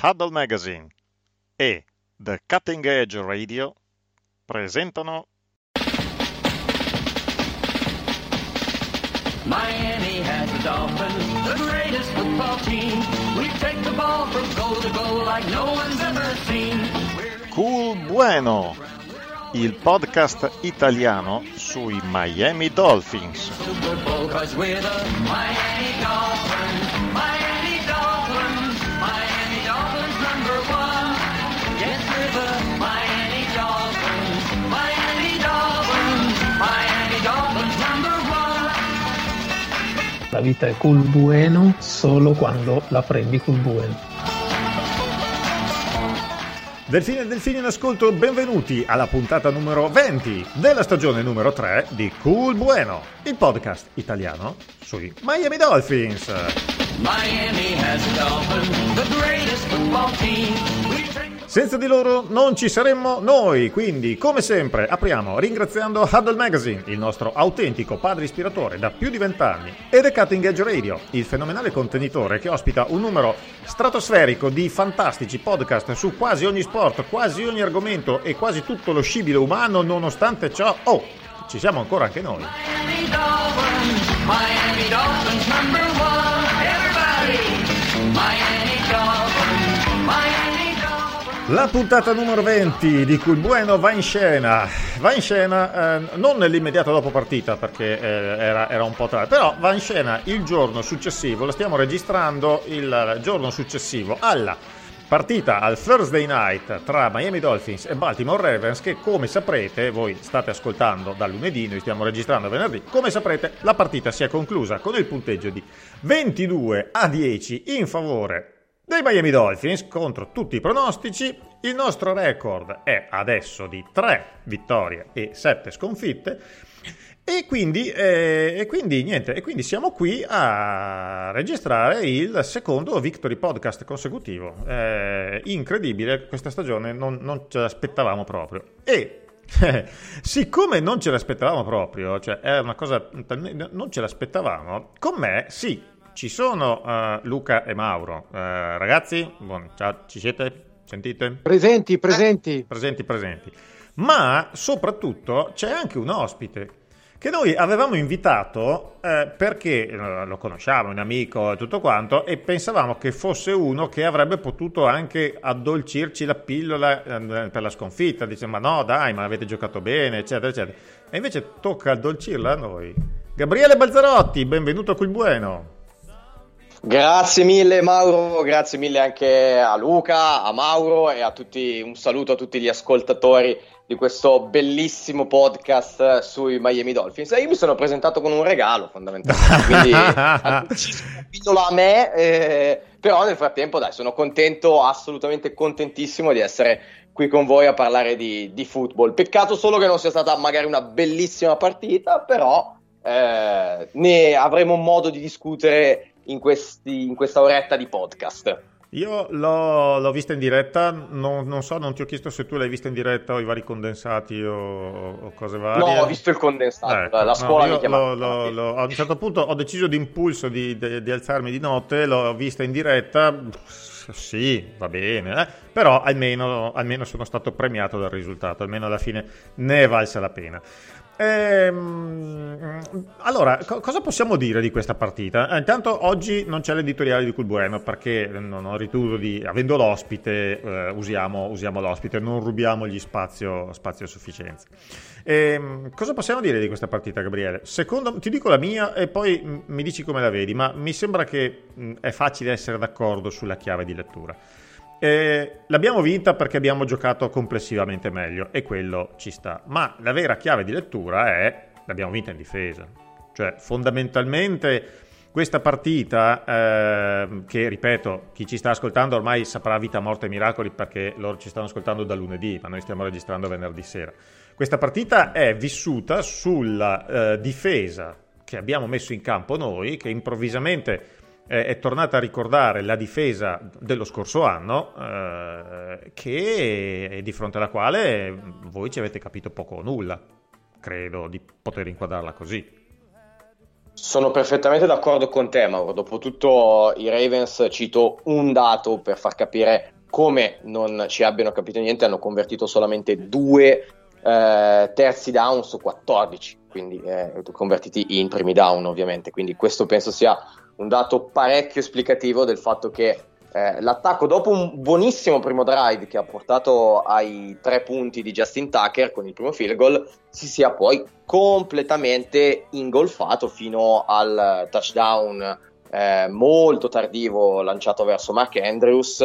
Huddle Magazine e The Cutting Edge Radio presentano Miami has the Dolphins, the greatest football team. We take the ball from goal to goal like no one's ever seen. Cool Bueno, il podcast italiano sui Miami Dolphins. Super Bowl cause we're the Miami Dolphins. La vita è col bueno solo quando la prendi col bueno. Delfini e delfini in ascolto, benvenuti alla puntata numero 20 della stagione numero 3 di Cool Bueno, il podcast italiano sui Miami Dolphins. Miami has the Dolphins, the greatest football team. Senza di loro non ci saremmo noi, quindi come sempre apriamo ringraziando Huddle Magazine, il nostro autentico padre ispiratore da più di vent'anni, e The Cutting Edge Radio, il fenomenale contenitore che ospita un numero stratosferico di fantastici podcast su quasi ogni sport, quasi ogni argomento e quasi tutto lo scibile umano, nonostante ciò, oh, ci siamo ancora anche noi. Miami Dolphins, Miami Dolphins La puntata numero 20 di Cul Bueno va in scena, va in scena eh, non nell'immediato dopo partita perché eh, era, era un po' tardi, però va in scena il giorno successivo, la stiamo registrando il giorno successivo alla partita al Thursday night tra Miami Dolphins e Baltimore Ravens che come saprete, voi state ascoltando da lunedì, noi stiamo registrando venerdì, come saprete la partita si è conclusa con il punteggio di 22 a 10 in favore dei Miami Dolphins contro tutti i pronostici. Il nostro record è adesso di 3 vittorie e 7 sconfitte. E quindi, eh, e quindi niente, e quindi siamo qui a registrare il secondo Victory Podcast consecutivo. Eh, incredibile, questa stagione non, non ce l'aspettavamo proprio. E siccome non ce l'aspettavamo proprio, cioè è una cosa non ce l'aspettavamo, con me sì, ci sono eh, Luca e Mauro. Eh, ragazzi, buon- ciao, ci siete? Sentite? Presenti, presenti. Presenti, presenti. Ma soprattutto c'è anche un ospite che noi avevamo invitato eh, perché eh, lo conosciamo, un amico e tutto quanto, e pensavamo che fosse uno che avrebbe potuto anche addolcirci la pillola eh, per la sconfitta. Dice, ma no, dai, ma avete giocato bene, eccetera, eccetera. E invece tocca addolcirla a noi. Gabriele Balzarotti, benvenuto a Quel Bueno. Grazie mille Mauro, grazie mille anche a Luca, a Mauro e a tutti, un saluto a tutti gli ascoltatori di questo bellissimo podcast sui Miami Dolphins. E io mi sono presentato con un regalo fondamentalmente, quindi a me, eh, però nel frattempo dai, sono contento, assolutamente contentissimo di essere qui con voi a parlare di, di football. Peccato solo che non sia stata magari una bellissima partita, però eh, ne avremo modo di discutere in, questi, in questa oretta di podcast. Io l'ho, l'ho vista in diretta, non, non so, non ti ho chiesto se tu l'hai vista in diretta o i vari condensati o, o cose varie. No, ho visto il condensato, Ecco, la no, scuola io mi chiamava. l'ho- l'ho- l'ho- a un certo punto ho deciso d'impulso di, di- di alzarmi di notte, l'ho vista in diretta, sì, va bene, eh, però almeno, almeno sono stato premiato dal risultato, almeno alla fine ne è valsa la pena. Ehm, allora, co- cosa possiamo dire di questa partita? Eh, intanto oggi non c'è l'editoriale di Culbueno perché non ho ritenuto di, avendo l'ospite, eh, usiamo, usiamo l'ospite, non rubiamogli spazio, spazio a sufficienza. Ehm, cosa possiamo dire di questa partita, Gabriele? Secondo, ti dico la mia e poi mm, mi dici come la vedi, ma mi sembra che mm, è facile essere d'accordo sulla chiave di lettura. Eh, l'abbiamo vinta perché abbiamo giocato complessivamente meglio e quello ci sta. Ma la vera chiave di lettura è l'abbiamo vinta in difesa. Cioè, fondamentalmente questa partita, eh, che ripeto, chi ci sta ascoltando ormai saprà vita, morte e miracoli perché loro ci stanno ascoltando da lunedì, ma noi stiamo registrando venerdì sera. Questa partita è vissuta sulla eh, difesa che abbiamo messo in campo noi, che improvvisamente eh, è tornata a ricordare la difesa dello scorso anno, eh, che, di fronte alla quale voi ci avete capito poco o nulla, credo di poter inquadrarla così. Sono perfettamente d'accordo con te, Mauro. Dopotutto i Ravens, cito un dato per far capire come non ci abbiano capito niente, hanno convertito solamente due eh, terzi down su 14, quindi eh, convertiti in primi down ovviamente. Quindi questo penso sia un dato parecchio esplicativo del fatto che eh, l'attacco dopo un buonissimo primo drive che ha portato ai tre punti di Justin Tucker con il primo field goal si sia poi completamente ingolfato fino al touchdown eh, molto tardivo lanciato verso Mark Andrews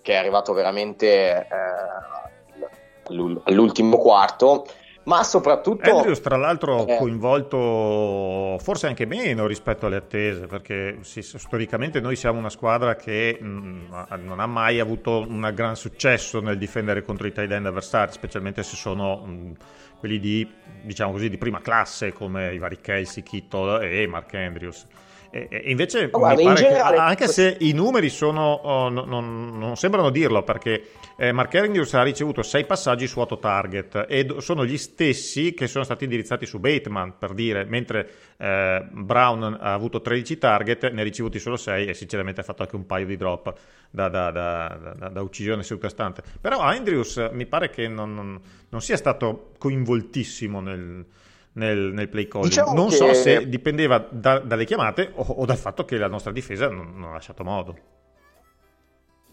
che è arrivato veramente eh, all'ultimo quarto ma soprattutto Andrews tra l'altro eh, coinvolto forse anche meno rispetto alle attese perché sì, storicamente noi siamo una squadra che mh, mm, non ha mai avuto un gran successo nel difendere contro i tight end avversari specialmente se sono mh, mm, quelli di diciamo così di prima classe come i vari Kelsey, Kittle e Mark Andrews e, invece guarda, generale... anche se i numeri sono, oh, no, non, non, sembrano dirlo perché eh, Mark ha ricevuto 6 passaggi su 8 target e sono gli stessi che sono stati indirizzati su Bateman per dire, mentre eh, Brown ha avuto 13 target, ne ha ricevuti solo 6 e sinceramente ha fatto anche un paio di drop da, da, da, da uccisione seduta stante. Però Andrews mi pare che non, non sia stato coinvoltissimo nel nel, nel play calling. Diciamo non che... so se dipendeva da, dalle chiamate o, o, dal fatto che la nostra difesa non, non, ha lasciato modo.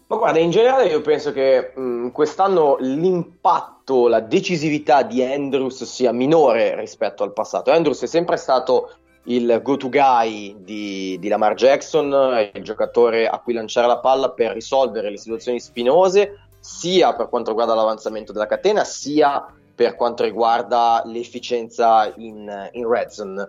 Ma guarda, in generale io penso che mh, quest'anno l'impatto, la decisività di Andrews sia minore rispetto al passato. Andrews è sempre stato il go-to guy di, di Lamar Jackson, il giocatore a cui lanciare la palla per risolvere le situazioni spinose, sia per quanto riguarda l'avanzamento della catena, sia per quanto riguarda l'efficienza in, in red zone.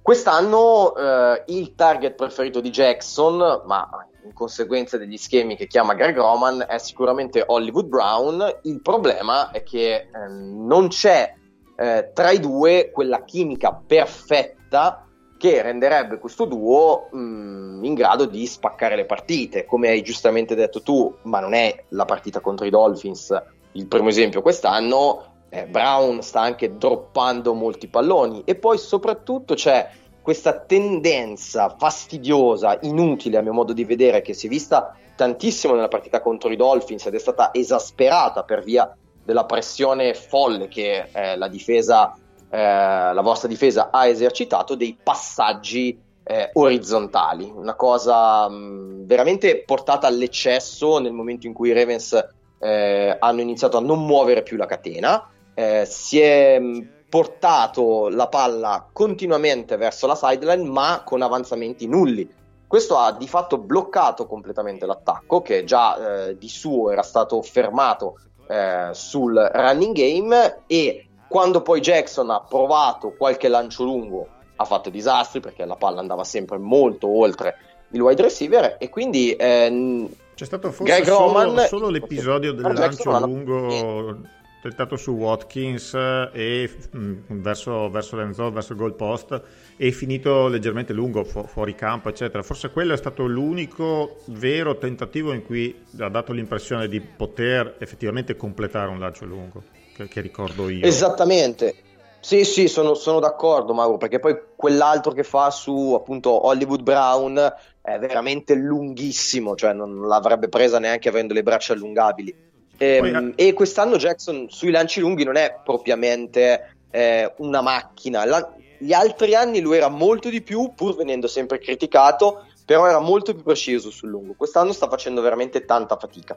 Quest'anno eh, il target preferito di Jackson, ma in conseguenza degli schemi che chiama Greg Roman, è sicuramente Hollywood Brown. Il problema è che eh, non c'è eh, tra i due quella chimica perfetta che renderebbe questo duo mh, mm, in grado di spaccare le partite. Come hai giustamente detto tu, ma non è la partita contro i Dolphins il primo esempio quest'anno, eh, Brown sta anche droppando molti palloni e poi soprattutto c'è questa tendenza fastidiosa, inutile a mio modo di vedere, che si è vista tantissimo nella partita contro i Dolphins ed è stata esasperata per via della pressione folle che eh, la difesa, eh, la vostra difesa ha esercitato, dei passaggi eh, orizzontali, una cosa mh, veramente portata all'eccesso nel momento in cui i Ravens eh, hanno iniziato a non muovere più la catena eh, si è mm, portato la palla continuamente verso la sideline ma con avanzamenti nulli. Questo ha di fatto bloccato completamente l'attacco che già eh, di suo era stato fermato eh, sul running game e quando poi Jackson ha provato qualche lancio lungo ha fatto disastri perché la palla andava sempre molto oltre il wide receiver e quindi eh, c'è stato forse Greg solo, Roman, solo l'episodio del lancio lungo tentato su Watkins eh, e mh, mm, verso, verso l'endzone, verso il goal post e finito leggermente lungo fu- fuori campo eccetera forse quello è stato l'unico vero tentativo in cui ha dato l'impressione di poter effettivamente completare un lancio lungo che, che ricordo io esattamente sì, sì, sono, sono, d'accordo, Mauro, perché poi quell'altro che fa su appunto Hollywood Brown è veramente lunghissimo, cioè non l'avrebbe presa neanche avendo le braccia allungabili. E, Poi, eh. e quest'anno Jackson sui lanci lunghi non è propriamente eh, una macchina. La, gli altri anni lui era molto di più, pur venendo sempre criticato, però era molto più preciso sul lungo. Quest'anno sta facendo veramente tanta fatica.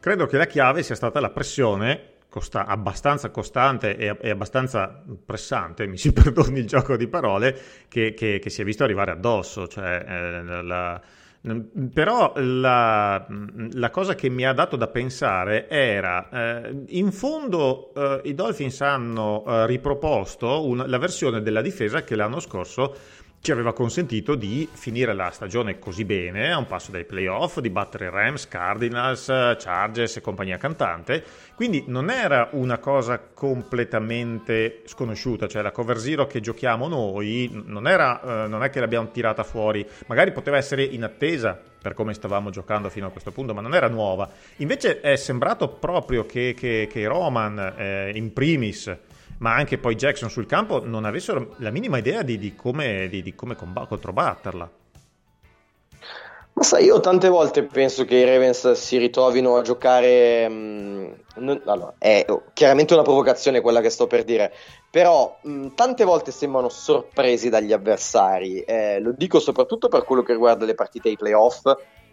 Credo che la chiave sia stata la pressione costa- abbastanza costante e, e, abbastanza pressante, mi si perdoni il gioco di parole, che, che, che si è visto arrivare addosso. Cioè, eh, la, però la, la, cosa che mi ha dato da pensare era, eh, in fondo eh, i Dolphins hanno eh, riproposto un, la versione della difesa che l'anno scorso ci aveva consentito di finire la stagione così bene, a un passo dai playoff, di battere Rams, Cardinals, Chargers e compagnia cantante. Quindi non era una cosa completamente sconosciuta, cioè la cover zero che giochiamo noi non, era, eh, non è che l'abbiamo tirata fuori, magari poteva essere in attesa per come stavamo giocando fino a questo punto, ma non era nuova. Invece è sembrato proprio che, che, che Roman, eh, in primis, ma anche poi Jackson sul campo non avessero la minima idea di, di come, di, di come comb- controbatterla. Ma sai, io tante volte penso che i Ravens si ritrovino a giocare. Mh, non, allora, è chiaramente una provocazione quella che sto per dire, però mh, tante volte sembrano sorpresi dagli avversari. Eh, lo dico soprattutto per quello che riguarda le partite ai playoff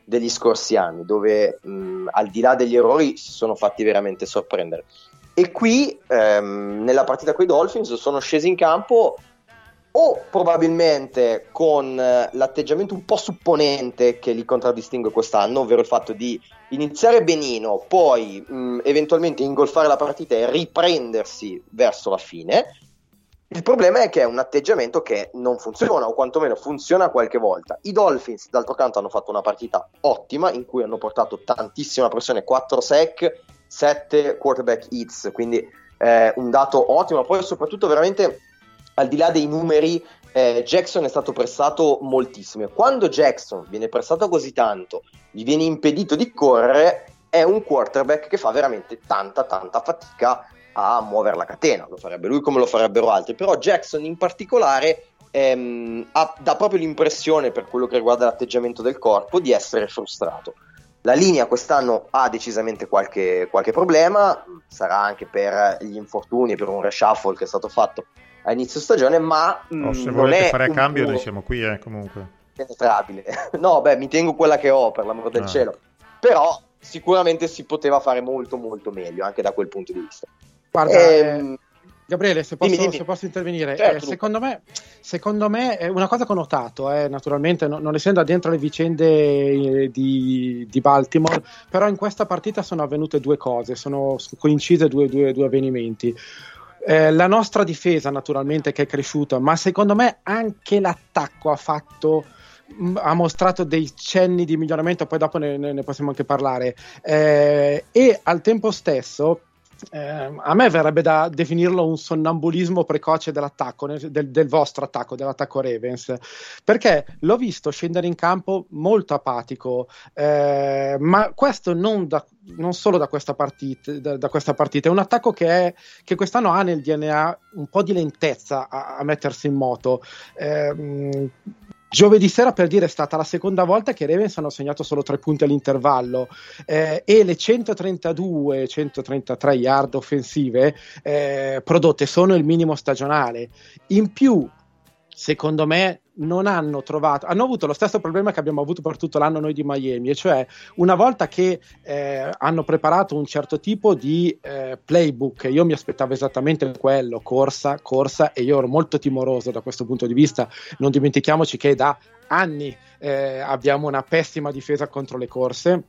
degli scorsi anni, dove mh, al di là degli errori si sono fatti veramente sorprendere. E qui, ehm, nella partita con i Dolphins, sono scesi in campo o probabilmente con eh, l'atteggiamento un po' supponente che li contraddistingue quest'anno, ovvero il fatto di iniziare benino, poi mh, eventualmente ingolfare la partita e riprendersi verso la fine. Il problema è che è un atteggiamento che non funziona, o quantomeno funziona qualche volta. I Dolphins, d'altro canto, hanno fatto una partita ottima in cui hanno portato tantissima pressione, 4 sec 7 quarterback hits, quindi eh, un dato ottimo, poi soprattutto veramente al di là dei numeri eh, Jackson è stato pressato moltissimo quando Jackson viene pressato così tanto, gli viene impedito di correre, è un quarterback che fa veramente tanta tanta fatica a muovere la catena, lo farebbe lui come lo farebbero altri, però Jackson in particolare ehm, ha, dà proprio l'impressione per quello che riguarda l'atteggiamento del corpo di essere frustrato. La linea quest'anno ha decisamente qualche, qualche problema, sarà anche per gli infortuni, per un reshuffle che è stato fatto a inizio stagione, ma oh, se volete fare a cambio noi siamo qui eh, comunque. Penetrabile. no, beh, mi tengo quella che ho, per l'amor del ah. cielo. Però sicuramente si poteva fare molto molto meglio anche da quel punto di vista. Guarda, ehm, Gabriele, se posso, dimmi, dimmi. Se posso intervenire, certo, eh, secondo, me, secondo me una cosa che ho notato, eh, naturalmente non, non, essendo addentro le vicende eh, di, di, Baltimore, però in questa partita sono avvenute due cose, sono coincise due, due, due avvenimenti. Eh, la nostra difesa naturalmente che è cresciuta, ma secondo me anche l'attacco ha fatto mm, ha mostrato dei cenni di miglioramento, poi dopo ne, ne possiamo anche parlare. Eh, e al tempo stesso eh, a me verrebbe da definirlo un sonnambulismo precoce dell'attacco, del, del, vostro attacco, dell'attacco Ravens, perché l'ho visto scendere in campo molto apatico, eh, ma questo non, da, non, solo da questa, partita, da, da questa partita, è un attacco che, è, che, quest'anno ha nel DNA un po' di lentezza a, a mettersi in moto. Eh, Giovedì sera, per dire, è stata la seconda volta che Ravens hanno segnato solo tre punti all'intervallo eh, e le 132-133 yard offensive eh, prodotte sono il minimo stagionale. In più, secondo me, non hanno trovato, hanno avuto lo stesso problema che abbiamo avuto per tutto l'anno noi di Miami, e cioè una volta che eh, hanno preparato un certo tipo di eh, playbook, io mi aspettavo esattamente quello, corsa, corsa, e io ero molto timoroso da questo punto di vista. Non dimentichiamoci che da anni eh, abbiamo una pessima difesa contro le corse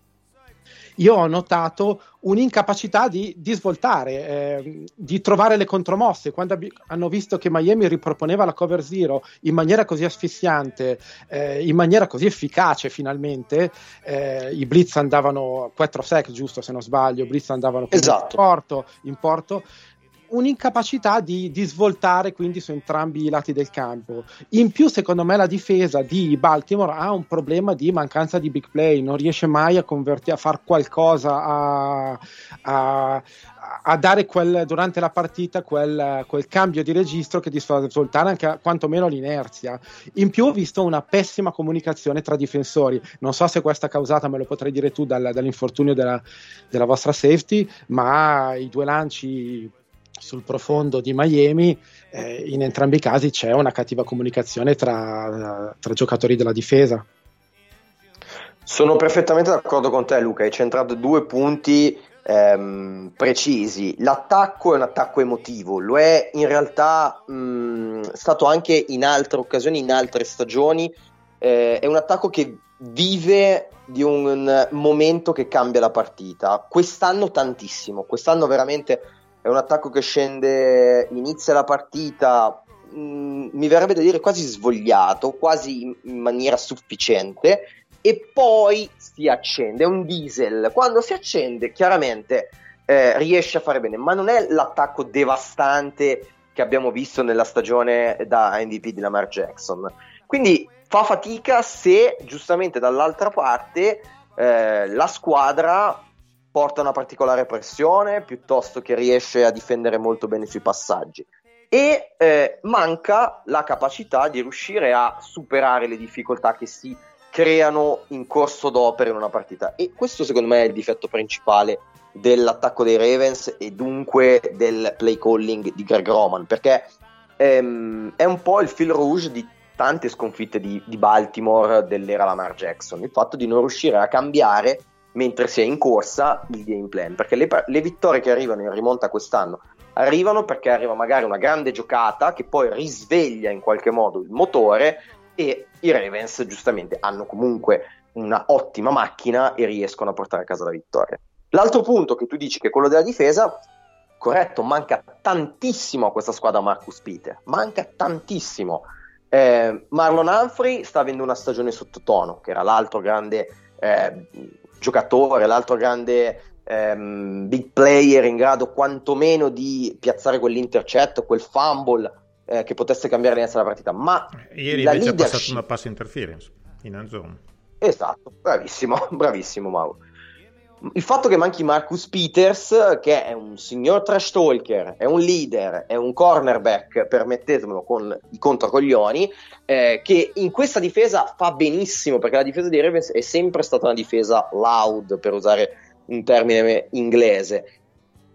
io ho notato un'incapacità di, di svoltare, eh, di trovare le contromosse. Quando ab- hanno visto che Miami riproponeva la cover zero in maniera così asfissiante, eh, in maniera così efficace finalmente, eh, i blitz andavano 4 sec, giusto se non sbaglio, i blitz andavano esatto. in porto, in porto un'incapacità di, di, svoltare quindi su entrambi i lati del campo. In più, secondo me, la difesa di Baltimore ha un problema di mancanza di big play, non riesce mai a convertire, a fare qualcosa, a, a, a dare quel, durante la partita quel, quel, cambio di registro che ti fa risultare anche quantomeno l'inerzia. In più ho visto una pessima comunicazione tra difensori. Non so se questa causata, me lo potrai dire tu, dal, dall'infortunio della, della vostra safety, ma i due lanci sul profondo di Miami, eh, in entrambi i casi c'è una cattiva comunicazione tra, tra, giocatori della difesa. Sono perfettamente d'accordo con te, Luca. Hai centrato due punti ehm, precisi. L'attacco è un attacco emotivo, lo è in realtà mh, stato anche in altre occasioni, in altre stagioni. Eh, è un attacco che vive di un momento che cambia la partita. Quest'anno tantissimo, quest'anno veramente è un attacco che scende, inizia la partita mh, mi verrebbe da dire quasi svogliato, quasi in, in maniera sufficiente, e poi si accende. È un diesel. Quando si accende, chiaramente eh, riesce a fare bene, ma non è l'attacco devastante che abbiamo visto nella stagione da MVP di Lamar Jackson. Quindi fa fatica se giustamente dall'altra parte eh, la squadra porta una particolare pressione piuttosto che riesce a difendere molto bene sui passaggi. E eh, manca la capacità di riuscire a superare le difficoltà che si creano in corso d'opera in una partita. E questo secondo me è il difetto principale dell'attacco dei Ravens e dunque del play calling di Greg Roman perché ehm, è un po' il fil rouge di tante sconfitte di, di Baltimore dell'era Lamar Jackson il fatto di non riuscire a cambiare mentre si è in corsa il game plan perché le, le vittorie che arrivano in rimonta quest'anno arrivano perché arriva magari una grande giocata che poi risveglia in qualche modo il motore e i Ravens giustamente hanno comunque una ottima macchina e riescono a portare a casa la vittoria. L'altro punto che tu dici che è quello della difesa, corretto, manca tantissimo a questa squadra Marcus Peter, manca tantissimo. Eh, Marlon Humphrey sta avendo una stagione sottotono, che era l'altro grande eh, giocatore, l'altro grande ehm, big player in grado quantomeno di piazzare quell'intercetto, quel fumble eh, che potesse cambiare l'inizio della partita. Ma ieri invece leadership... ha passato una pass interference in zone. Esatto, bravissimo, bravissimo Mauro. Il fatto che manchi Marcus Peters, che è un signor trash talker, è un leader, è un cornerback, permettetemelo con i controcoglioni, eh, che in questa difesa fa benissimo, perché la difesa dei Ravens è sempre stata una difesa loud, per usare un termine inglese.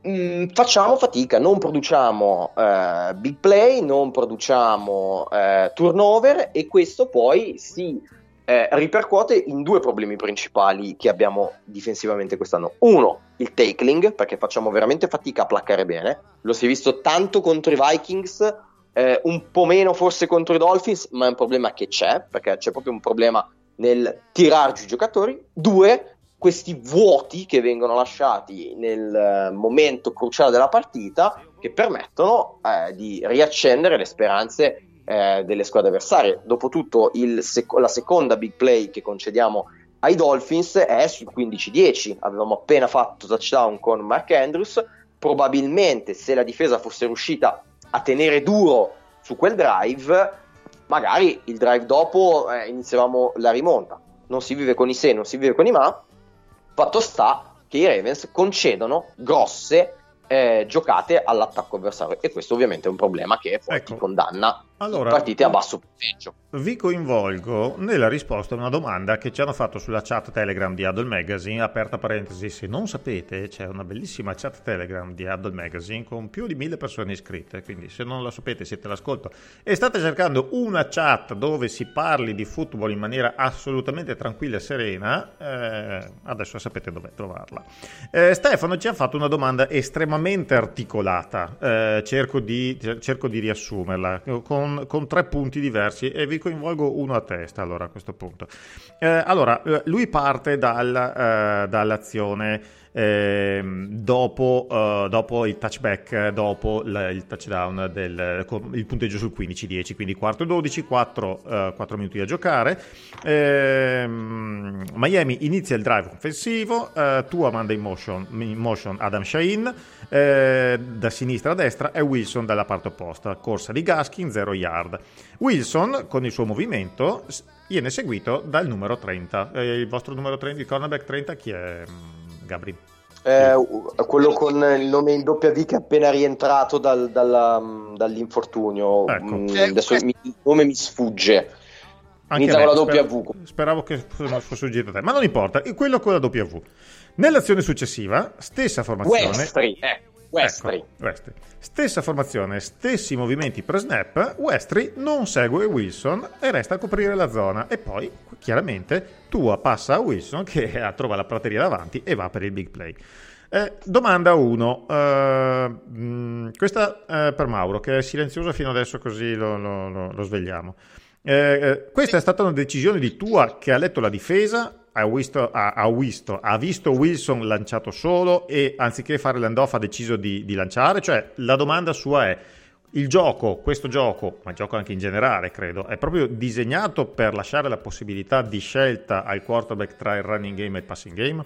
Mm, facciamo fatica, non produciamo eh, big play, non produciamo eh, turnover e questo poi si eh, ripercuote in due problemi principali che abbiamo difensivamente quest'anno. Uno, il tackling, perché facciamo veramente fatica a placcare bene. Lo si è visto tanto contro i Vikings, eh, un po' meno forse contro i Dolphins, ma è un problema che c'è, perché c'è proprio un problema nel tirar giù i giocatori. Due, questi vuoti che vengono lasciati nel eh, momento cruciale della partita che permettono eh, di riaccendere le speranze eh, delle squadre avversarie. Dopotutto sec- la seconda big play che concediamo ai Dolphins è sul 15-10. Avevamo appena fatto touchdown con Mark Andrews. Probabilmente se la difesa fosse riuscita a tenere duro su quel drive, magari il drive dopo eh, iniziavamo la rimonta. Non si vive con i se, non si vive con i ma Fatto sta che i Ravens concedono grosse eh, giocate all'attacco avversario e questo ovviamente è un problema che poi ecco. condanna allora, partite a basso punteggio. Vi coinvolgo nella risposta a una domanda che ci hanno fatto sulla chat Telegram di Adult Magazine, aperta parentesi, se non sapete c'è una bellissima chat Telegram di Adult Magazine con più di mille persone iscritte, quindi se non la sapete siete all'ascolto e state cercando una chat dove si parli di football in maniera assolutamente tranquilla e serena, eh, adesso sapete dove trovarla. Eh, Stefano ci ha fatto una domanda estremamente articolata, eh, cerco, di, cerco di riassumerla, con con, con, tre punti diversi e vi coinvolgo uno a testa allora a questo punto. Eh, allora, eh, lui parte dal, eh, dall'azione eh, dopo, uh, dopo, il touchback, dopo l- il touchdown, del, il punteggio sul 15-10, quindi quarto e 12, 4, uh, 4 minuti da giocare. Eh, Miami inizia il drive offensivo, uh, Tua manda in motion, in motion Adam Shaheen eh, da sinistra a destra e Wilson dalla parte opposta, corsa di Gaskin, 0 yard. Wilson con il suo movimento viene seguito dal numero 30. Eh, il vostro numero 30, il cornerback 30 chi è? Gabri? Eh, quello con il nome in W che è appena rientrato dal, dalla, dall'infortunio. Ecco. Mm, adesso il nome mi sfugge. Anche Inizia con la W. Speravo che fosse suggerito a te, ma non importa. Quello con la W. Nell'azione successiva, stessa formazione. Westry, eh. Westry. Ecco, Westry. Stessa formazione, stessi movimenti per snap, Westry non segue Wilson e resta a coprire la zona e poi chiaramente Tua passa a Wilson che trova la prateria davanti e va per il big play. Eh, domanda 1, uh, questa uh, per Mauro che è silenzioso fino adesso così lo, lo, lo, lo svegliamo. Eh, eh, questa è stata una decisione di Tua che ha letto la difesa ha visto, ha, ha, visto, ha visto, Wilson lanciato solo e anziché fare l'handoff ha deciso di, di, lanciare? Cioè la domanda sua è il gioco, questo gioco, ma il gioco anche in generale, credo, è proprio disegnato per lasciare la possibilità di scelta al quarterback tra il running game e il passing game?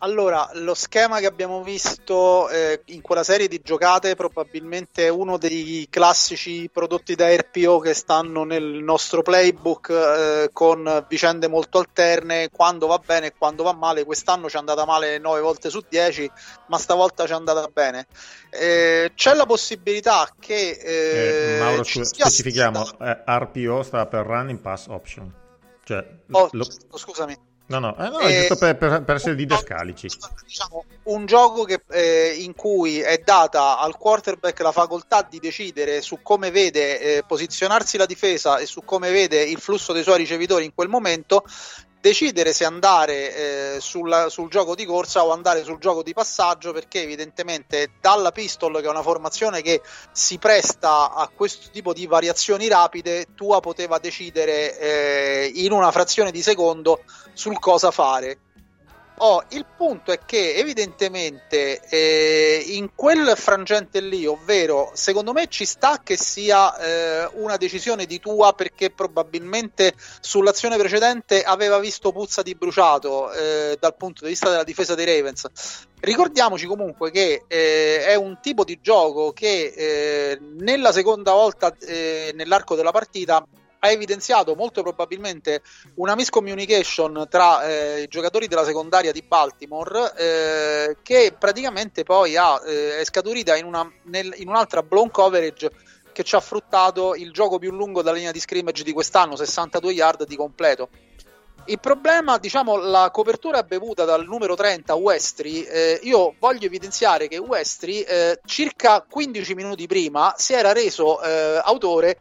Allora, lo schema che abbiamo visto eh, in quella serie di giocate probabilmente è uno dei classici prodotti da RPO che stanno nel nostro playbook eh, con vicende molto alterne, quando va bene e quando va male. Quest'anno ci è andata male 9 volte su 10, ma stavolta ci è andata bene. Eh, c'è la possibilità che... Eh, eh, Mauro, specifichiamo, eh, RPO sta per Running Pass Option. Cioè, oh, lo... Scusami. No, no, eh, no è giusto per, per, per, essere didascalici. Diciamo, un gioco che, eh, in cui è data al quarterback la facoltà di decidere su come vede eh, posizionarsi la difesa e su come vede il flusso dei suoi ricevitori in quel momento, decidere se andare eh, sulla, sul gioco di corsa o andare sul gioco di passaggio perché evidentemente dalla pistol che è una formazione che si presta a questo tipo di variazioni rapide Tua poteva decidere eh, in una frazione di secondo sul cosa fare Oh, il punto è che evidentemente eh, in quel frangente lì, ovvero secondo me ci sta che sia eh, una decisione di tua perché probabilmente sull'azione precedente aveva visto puzza di bruciato eh, dal punto di vista della difesa dei Ravens. Ricordiamoci comunque che eh, è un tipo di gioco che eh, nella seconda volta eh, nell'arco della partita ha evidenziato molto probabilmente una miscommunication tra eh, i giocatori della secondaria di Baltimore eh, che praticamente poi ha, eh, è scaturita in, una, nel, in un'altra blown coverage che ci ha fruttato il gioco più lungo dalla linea di scrimmage di quest'anno, 62 yard di completo. Il problema, diciamo, la copertura bevuta dal numero 30 Westry, eh, io voglio evidenziare che Westry eh, circa 15 minuti prima si era reso eh, autore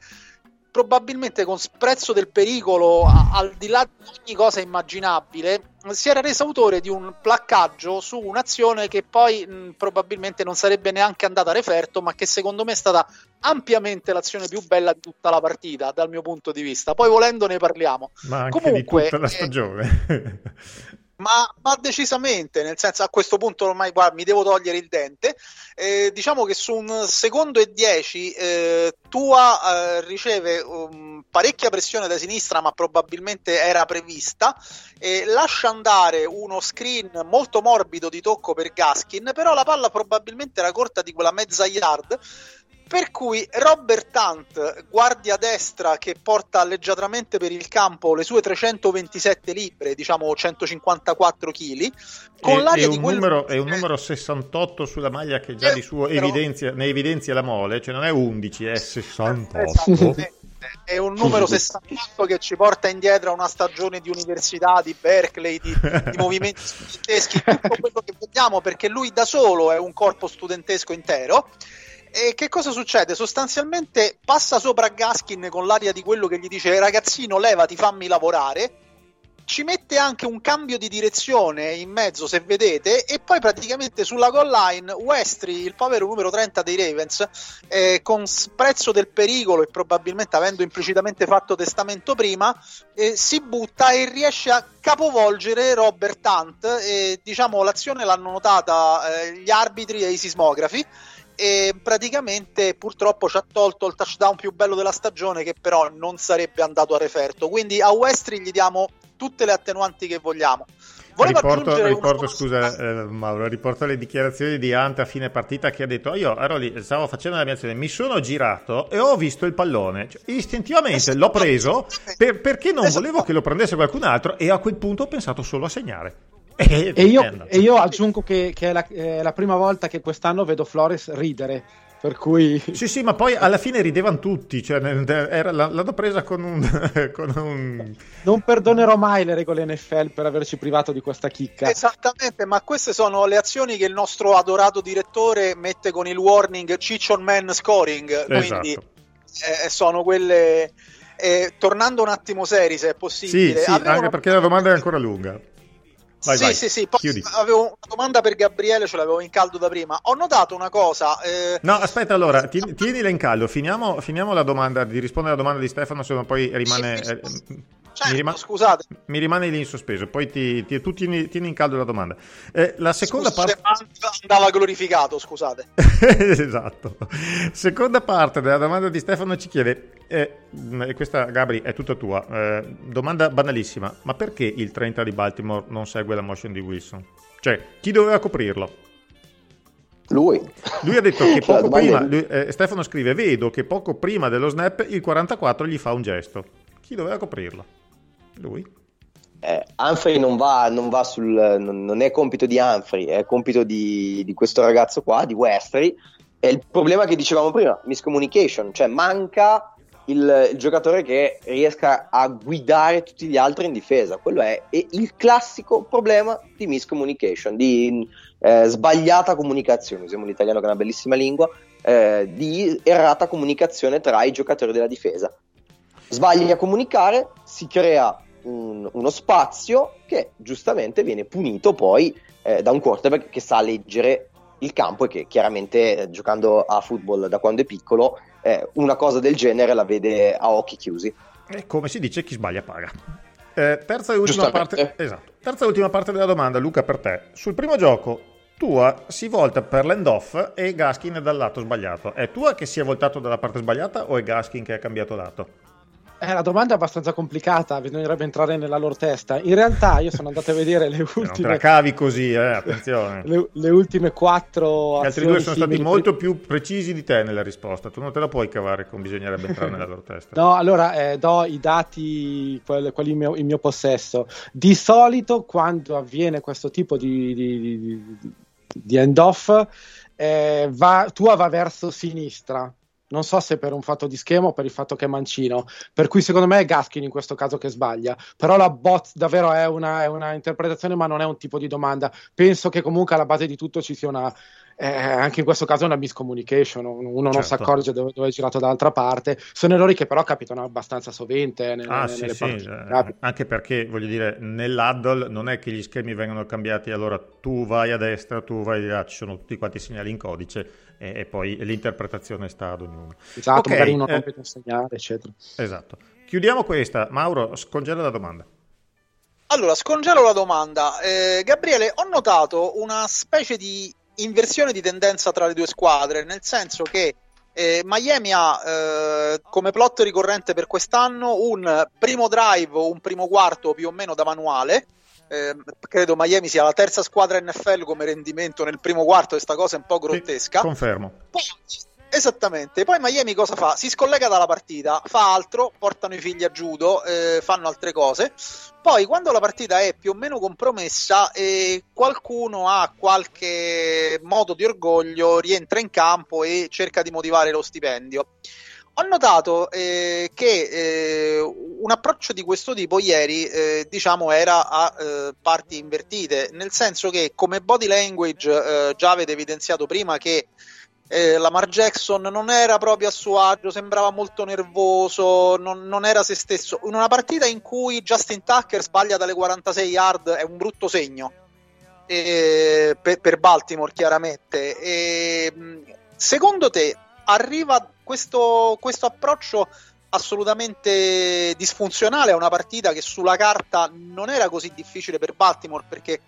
probabilmente con sprezzo del pericolo, a, al di là di ogni cosa immaginabile, si era reso autore di un placcaggio su un'azione che poi mh, probabilmente non sarebbe neanche andata a referto, ma che secondo me è stata ampiamente l'azione più bella di tutta la partita, dal mio punto di vista. Poi volendo ne parliamo. Ma anche Comunque, di tutta la eh, stagione. Eh, ma, ma, decisamente, nel senso a questo punto ormai guarda, mi devo togliere il dente. Eh, diciamo che su un secondo e dieci eh, Tua eh, riceve um, parecchia pressione da sinistra, ma probabilmente era prevista. Lascia andare uno screen molto morbido di tocco per Gaskin, però la palla probabilmente era corta di quella mezza yard per cui Robert Hunt, guardia destra che porta leggiatramente per il campo le sue 327 libbre, diciamo 154 kg, con e, l'aria è di quel... numero, è un numero 68 sulla maglia che già di suo evidenzia, ne evidenzia la mole, cioè non è 11, è 68. Esatto, è un numero 68 che ci porta indietro a una stagione di università, di Berkeley, di, di movimenti studenteschi, tutto quello che vogliamo, perché lui da solo è un corpo studentesco intero e che cosa succede? Sostanzialmente passa sopra Gaskin con l'aria di quello che gli dice ragazzino levati fammi lavorare ci mette anche un cambio di direzione in mezzo se vedete e poi praticamente sulla goal line Westry il povero numero 30 dei Ravens eh, con prezzo del pericolo e probabilmente avendo implicitamente fatto testamento prima eh, si butta e riesce a capovolgere Robert Hunt e diciamo l'azione l'hanno notata eh, gli arbitri e i sismografi e praticamente purtroppo ci ha tolto il touchdown più bello della stagione che però non sarebbe andato a referto. Quindi a Westry gli diamo tutte le attenuanti che vogliamo. Volevo riporto, riporto scusa eh, Mauro, riporto le dichiarazioni di Ant a fine partita che ha detto io ero lì, stavo facendo la mia azione, mi sono girato e ho visto il pallone, cioè, istintivamente l'ho preso per, perché non volevo che lo prendesse qualcun altro e a quel punto ho pensato solo a segnare. E, e, io, e, io, aggiungo che, che è, la, è, la, prima volta che quest'anno vedo Flores ridere. Per cui... Sì, sì, ma poi alla fine ridevano tutti. Cioè, era, l'hanno presa con un, con un, Non perdonerò mai le regole NFL per averci privato di questa chicca. Esattamente, ma queste sono le azioni che il nostro adorato direttore mette con il warning Ciccion Man scoring. Quindi esatto. eh, sono quelle. Eh, tornando un attimo seri, se è possibile. Sì, sì anche una... perché la domanda è ancora lunga. Vai, sì, vai. sì, sì, Poi avevo una domanda per Gabriele, ce l'avevo in caldo da prima. Ho notato una cosa. Eh... No, aspetta, allora, ti, tienila in caldo. Finiamo, finiamo, la domanda, di rispondere alla domanda di Stefano, se no poi rimane. Sì, Certo, mi, rima- scusate. mi rimane lì in sospeso, poi ti, ti- tu tieni, tieni in caldo la domanda. Eh, la seconda parte... andava glorificato, scusate. esatto. Seconda parte della domanda di Stefano ci chiede, eh, e questa Gabri è tutta tua, eh, domanda banalissima, ma perché il 30 di Baltimore non segue la motion di Wilson? Cioè, chi doveva coprirlo? Lui. Lui ha detto che La poco prima, lui- eh, Stefano scrive, vedo che poco prima dello snap il 44 gli fa un gesto. Chi doveva coprirlo? Lui? Eh, Humphrey non va, non va sul. Non, non è compito di Humphrey, è compito di, di questo ragazzo qua, di Westry. È il problema che dicevamo prima, miscommunication, cioè manca il, il giocatore che riesca a guidare tutti gli altri in difesa. Quello è, è il classico problema di miscommunication, di eh, sbagliata comunicazione. Usiamo l'italiano che è una bellissima lingua, eh, di errata comunicazione tra i giocatori della difesa. Sbagli a comunicare, si crea un- uno spazio che giustamente viene punito poi eh, da un quarterback che sa leggere il campo e che chiaramente eh, giocando a football da quando è piccolo eh, una cosa del genere la vede a occhi chiusi. E come si dice, chi sbaglia paga. Eh, terza e ultima parte, esatto. terza e ultima parte della domanda, Luca, per te. Sul primo gioco, Tua si volta per l'end-off e Gaskin è dal lato sbagliato. È Tua che si è voltato dalla parte sbagliata o è Gaskin che ha cambiato lato? Eh, la domanda è abbastanza complicata, bisognerebbe entrare nella loro testa. In realtà io sono andato a vedere le Non te la ultime, cavi così, eh, attenzione. le, le ultime quattro Gli altri due sono stati molto più precisi di te nella risposta. Tu non te la puoi cavare come bisognerebbe entrare nella loro testa. No, allora eh, do i dati, quelli, quelli in, mio, in mio possesso. Di solito, quando avviene questo tipo di, di, di- di end-off, eh, va, Tua va verso sinistra. Non so se per un fatto di schema o per il fatto che è mancino. Per cui secondo me è Gaskin in questo caso che sbaglia. Però la bot davvero è una, è una interpretazione, ma non è un tipo di domanda. Penso che comunque alla base di tutto ci sia una. Eh, anche in questo caso una miscommunication, uno non si Certo. accorge dove, dove è girato dall'altra parte. Sono errori che però capitano abbastanza sovente eh, nelle, Ah, nelle sì, sì, eh, anche perché voglio dire, nell'addle non è che gli schemi vengono cambiati, allora tu vai a destra, tu vai di là, ci sono tutti quanti i segnali in codice e, e poi l'interpretazione sta ad ognuno. Esatto, Ok, magari uno eh, un segnale, eccetera. Esatto. Chiudiamo questa. Mauro, scongela la domanda. Allora, scongelo la domanda. Eh, Gabriele, ho notato una specie di inversione di tendenza tra le due squadre, nel senso che eh, Miami ha eh, come plot ricorrente per quest'anno un primo drive o un primo quarto più o meno da manuale. Eh, credo Miami sia la terza squadra NFL come rendimento nel primo quarto, e sta cosa è un po' grottesca. Sì, confermo. Poi, esattamente, poi Miami cosa fa? Si scollega dalla partita, fa altro, portano i figli a judo, eh, fanno altre cose. Poi, quando la partita è più o meno compromessa e qualcuno ha qualche modo di orgoglio, rientra in campo e cerca di motivare lo stipendio. Ho notato eh, che eh, un approccio di questo tipo ieri, eh, diciamo, era a eh, parti invertite, nel senso che come body language eh, già avete evidenziato prima che eh, Lamar Jackson non era proprio a suo agio, sembrava molto nervoso, non, non era se stesso. In una partita in cui Justin Tucker sbaglia dalle 46 yard è un brutto segno eh, per, per Baltimore, chiaramente. E, secondo te arriva questo, questo approccio assolutamente disfunzionale a una partita che sulla carta non era così difficile per Baltimore perché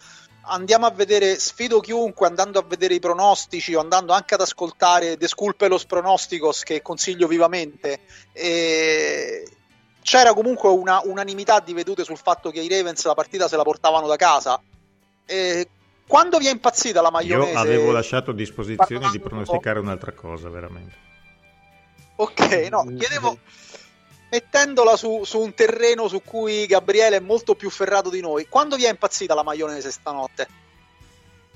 andiamo a vedere, sfido chiunque andando a vedere i pronostici o andando anche ad ascoltare The Sculpelos Pronosticos che consiglio vivamente. E c'era comunque una unanimità di vedute sul fatto che i Ravens la partita se la portavano da casa. E quando vi è impazzita la maionese? Io avevo lasciato a disposizione di pronosticare un'altra cosa, veramente. Ok, no, chiedevo mettendola su, su un terreno su cui Gabriele è molto più ferrato di noi. Quando vi è impazzita la maionese stanotte?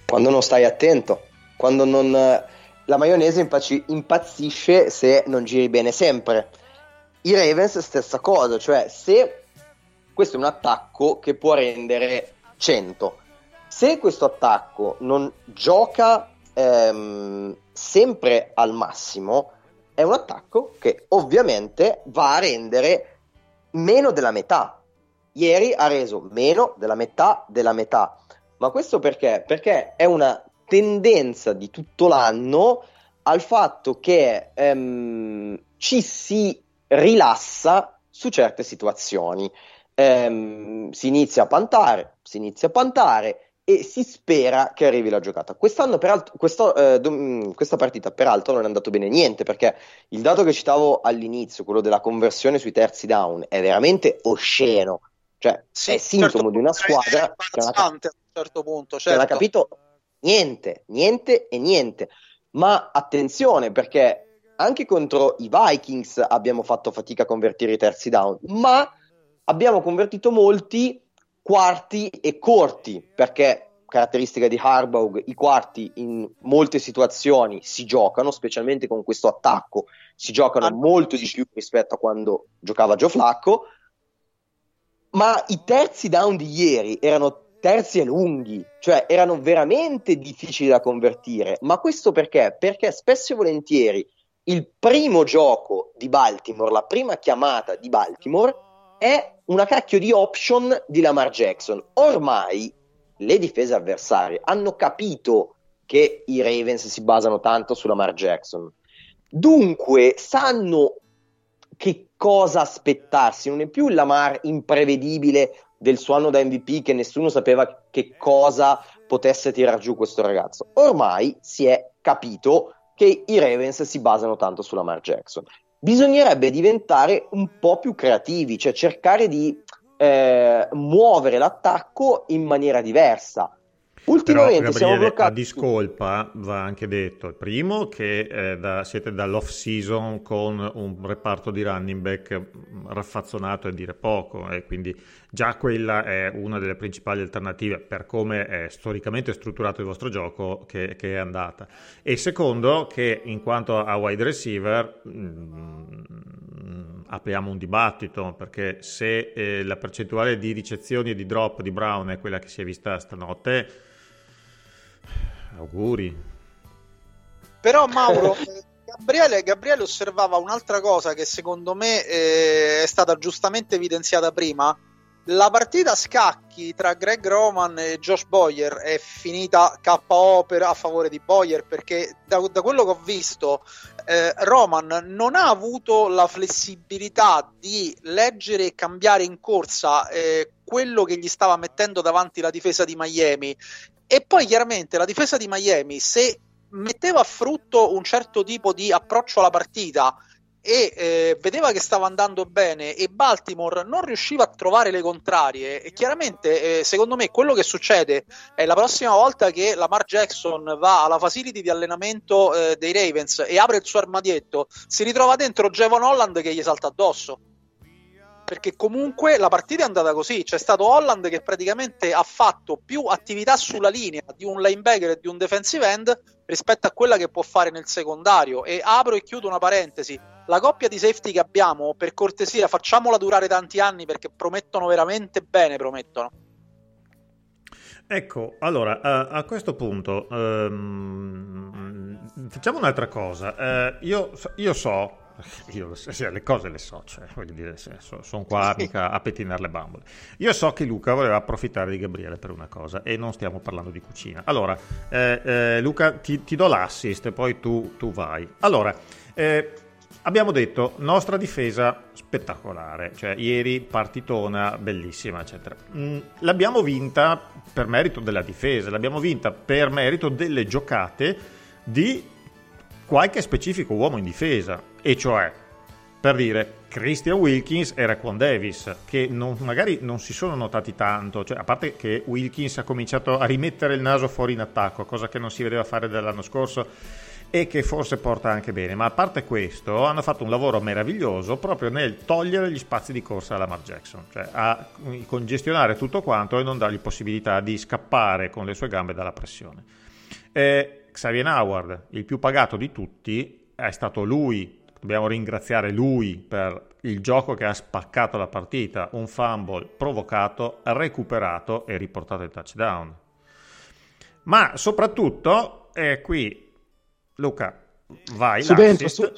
Quando non stai attento, quando non... La maionese impazzi- impazzisce se non giri bene sempre. I Ravens stessa cosa, cioè se questo è un attacco che può rendere 100, se questo attacco non gioca ehm, sempre al massimo, è un attacco che ovviamente va a rendere meno della metà. Ieri ha reso meno della metà della metà. Ma questo perché? Perché è una tendenza di tutto l'anno al fatto che ehm, ci si rilassa su certe situazioni. ehm, si inizia a pantare, si inizia a pantare e si spera che arrivi la giocata. Quest'anno, peraltro, questo, eh, dom- questa partita, peraltro, non è andato bene niente perché il dato che citavo all'inizio, quello della conversione sui terzi down, è veramente osceno. Cioè, sì, è sintomo certo, di una squadra che non, cap- a un certo punto, certo. non ha certo. capito niente, niente e niente. Ma attenzione perché anche contro i Vikings abbiamo fatto fatica a convertire i terzi down, ma abbiamo convertito molti quarti e corti, perché caratteristica di Harbaugh, i quarti in molte situazioni si giocano, specialmente con questo attacco, si giocano ah, molto di più rispetto a quando giocava Joe Flacco, ma i terzi down di ieri erano terzi e lunghi, cioè erano veramente difficili da convertire, ma questo perché? Perché spesso e volentieri il primo gioco di Baltimore, la prima chiamata di Baltimore è una cacchio di option di Lamar Jackson. Ormai le difese avversarie hanno capito che i Ravens si basano tanto su Lamar Jackson. Dunque sanno che cosa aspettarsi, non è più il Lamar imprevedibile del suo anno da MVP che nessuno sapeva che cosa potesse tirar giù questo ragazzo. Ormai si è capito che i Ravens si basano tanto su Lamar Jackson bisognerebbe diventare un po' più creativi, cioè cercare di eh, muovere l'attacco in maniera diversa. Ultimamente Però, siamo bloccati. A discolpa va anche detto: il primo, che eh, da, siete dall'off season con un reparto di running back mm, raffazzonato a dire poco, e quindi già quella è una delle principali alternative per come è storicamente strutturato il vostro gioco che, che è andata. E secondo, che in quanto a wide receiver. Mh, mm, apriamo un dibattito perché se eh, la percentuale di ricezioni e di drop di Brown è quella che si è vista stanotte, Auguri. Però Mauro, Gabriele, Gabriele, osservava un'altra cosa che secondo me eh, è stata giustamente evidenziata prima. La partita a scacchi tra Greg Roman e Josh Boyer è finita KO per, a favore di Boyer perché da, da quello che ho visto eh, Roman non ha avuto la flessibilità di leggere e cambiare in corsa eh, quello che gli stava mettendo davanti la difesa di Miami e poi chiaramente la difesa di Miami, se metteva a frutto un certo tipo di approccio alla partita e eh, vedeva che stava andando bene e Baltimore non riusciva a trovare le contrarie e chiaramente eh, secondo me quello che succede è la prossima volta che Lamar Jackson va alla facility di allenamento eh, dei Ravens e apre il suo armadietto si ritrova dentro Javon Holland che gli salta addosso perché comunque la partita è andata così. C'è stato Holland che praticamente ha fatto più attività sulla linea di un linebacker e di un defensive end rispetto a quella che può fare nel secondario. E apro e chiudo una parentesi. La coppia di safety che abbiamo, per cortesia, facciamola durare tanti anni perché promettono veramente bene, promettono. Ecco, allora a, a questo punto um, facciamo un'altra cosa. Uh, io, io so io cioè, le cose le so, cioè, voglio dire, so, sono qua mica a pettinare le bambole. Io so che Luca voleva approfittare di Gabriele per una cosa e non stiamo parlando di cucina. Allora, eh, eh, Luca, ti, ti, do l'assist e poi tu, tu vai. Allora, eh, abbiamo detto nostra difesa spettacolare, cioè ieri partitona bellissima, eccetera. Mm, l'abbiamo vinta per merito della difesa, l'abbiamo vinta per merito delle giocate di qualche specifico uomo in difesa, e cioè, per dire, Christian Wilkins e Raquan Davis, che non, magari non si sono notati tanto, cioè, a parte che Wilkins ha cominciato a rimettere il naso fuori in attacco, cosa che non si vedeva fare dall'anno scorso e che forse porta anche bene, ma a parte questo hanno fatto un lavoro meraviglioso proprio nel togliere gli spazi di corsa alla Lamar Jackson, cioè a congestionare tutto quanto e non dargli possibilità di scappare con le sue gambe dalla pressione. Eh, Xavier Howard, il più pagato di tutti, è stato lui, dobbiamo ringraziare lui per il gioco che ha spaccato la partita, un fumble provocato, recuperato e riportato il touchdown. Ma soprattutto, è qui, Luca, vai. Subentro, su,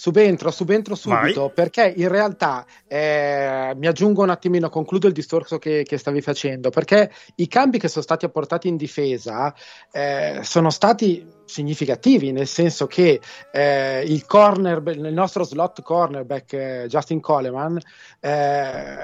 Subentro, subentro subito, Vai. perché in realtà eh, mi aggiungo un attimino, concludo il discorso che, che, stavi facendo, perché i cambi che sono stati apportati in difesa eh, sono stati significativi, nel senso che eh, il corner, il nostro slot cornerback eh, Justin Coleman eh,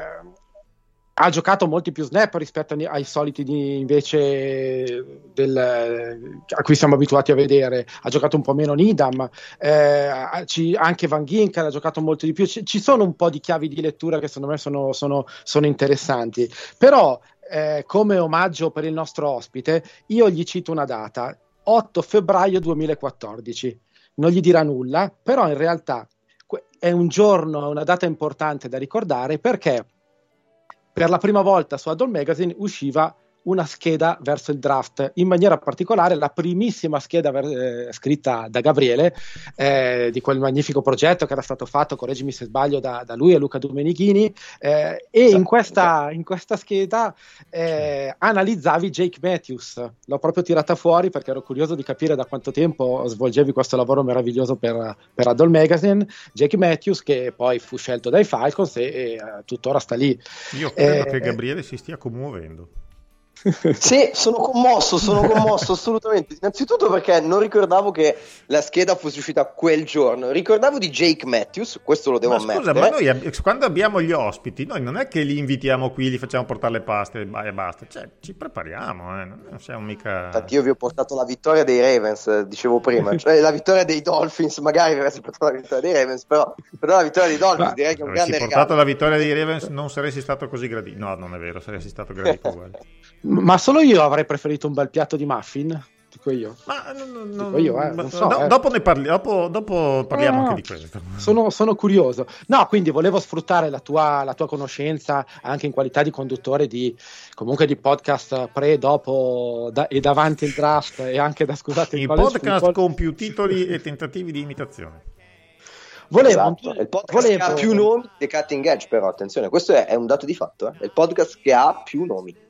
ha giocato molti più snap rispetto ai soliti di, invece del, a cui siamo abituati a vedere. Ha giocato un po' meno Nidam, eh, ci, anche Van Ginkel ha giocato molto di più. Ci, ci, sono un po' di chiavi di lettura che secondo me sono, sono, sono interessanti. Però, eh, come omaggio per il nostro ospite, io gli cito una data: 8 febbraio 2014. Non gli dirà nulla, però in realtà è un giorno, una data importante da ricordare perché per la prima volta su Adult Magazine usciva una scheda verso il draft, in maniera particolare la primissima scheda ver- eh, scritta da Gabriele eh, di quel magnifico progetto che era stato fatto, correggimi se sbaglio, da, da lui e Luca Domenichini eh, e in questa, in questa scheda eh, analizzavi Jake Matthews, l'ho proprio tirata fuori perché ero curioso di capire da quanto tempo svolgevi questo lavoro meraviglioso per, per Adult Magazine, Jake Matthews che poi fu scelto dai Falcons e, e eh, tuttora sta lì. Io credo che Gabriele si stia commuovendo sì, sono commosso, sono commosso assolutamente. Innanzitutto perché non ricordavo che la scheda fosse uscita quel giorno. Ricordavo di Jake Matthews, questo lo devo ma ammettere. Scusa, ma noi quando abbiamo gli ospiti, noi non è che li invitiamo qui, li facciamo portare le paste e basta. Cioè, ci prepariamo, eh. non siamo mica. Infatti, io vi ho portato la vittoria dei Ravens, dicevo prima, cioè la vittoria dei Dolphins. Magari avresti portato la vittoria dei Ravens, però, però la vittoria dei Dolphins ma, direi che è un grande regalo. Se portato la vittoria dei Ravens, non saresti stato così gradito. No, non è vero, saresti stato gradito uguale. Ma solo io avrei preferito un bel piatto di muffin. Dico io. Ma no, no, Dico io, eh, non so, do, eh. dopo, ne parli, dopo, dopo parliamo no, anche di questo. Sono, sono, curioso. No, quindi volevo sfruttare la tua, la tua, conoscenza anche in qualità di conduttore di comunque di podcast pre, dopo da, e davanti il draft e anche da scusate il podcast con più titoli e tentativi di imitazione. Volevo, esatto. il podcast volevo... che ha più nomi di Cutting Edge, però attenzione, questo è, è un dato di fatto. Eh? È il podcast che ha più nomi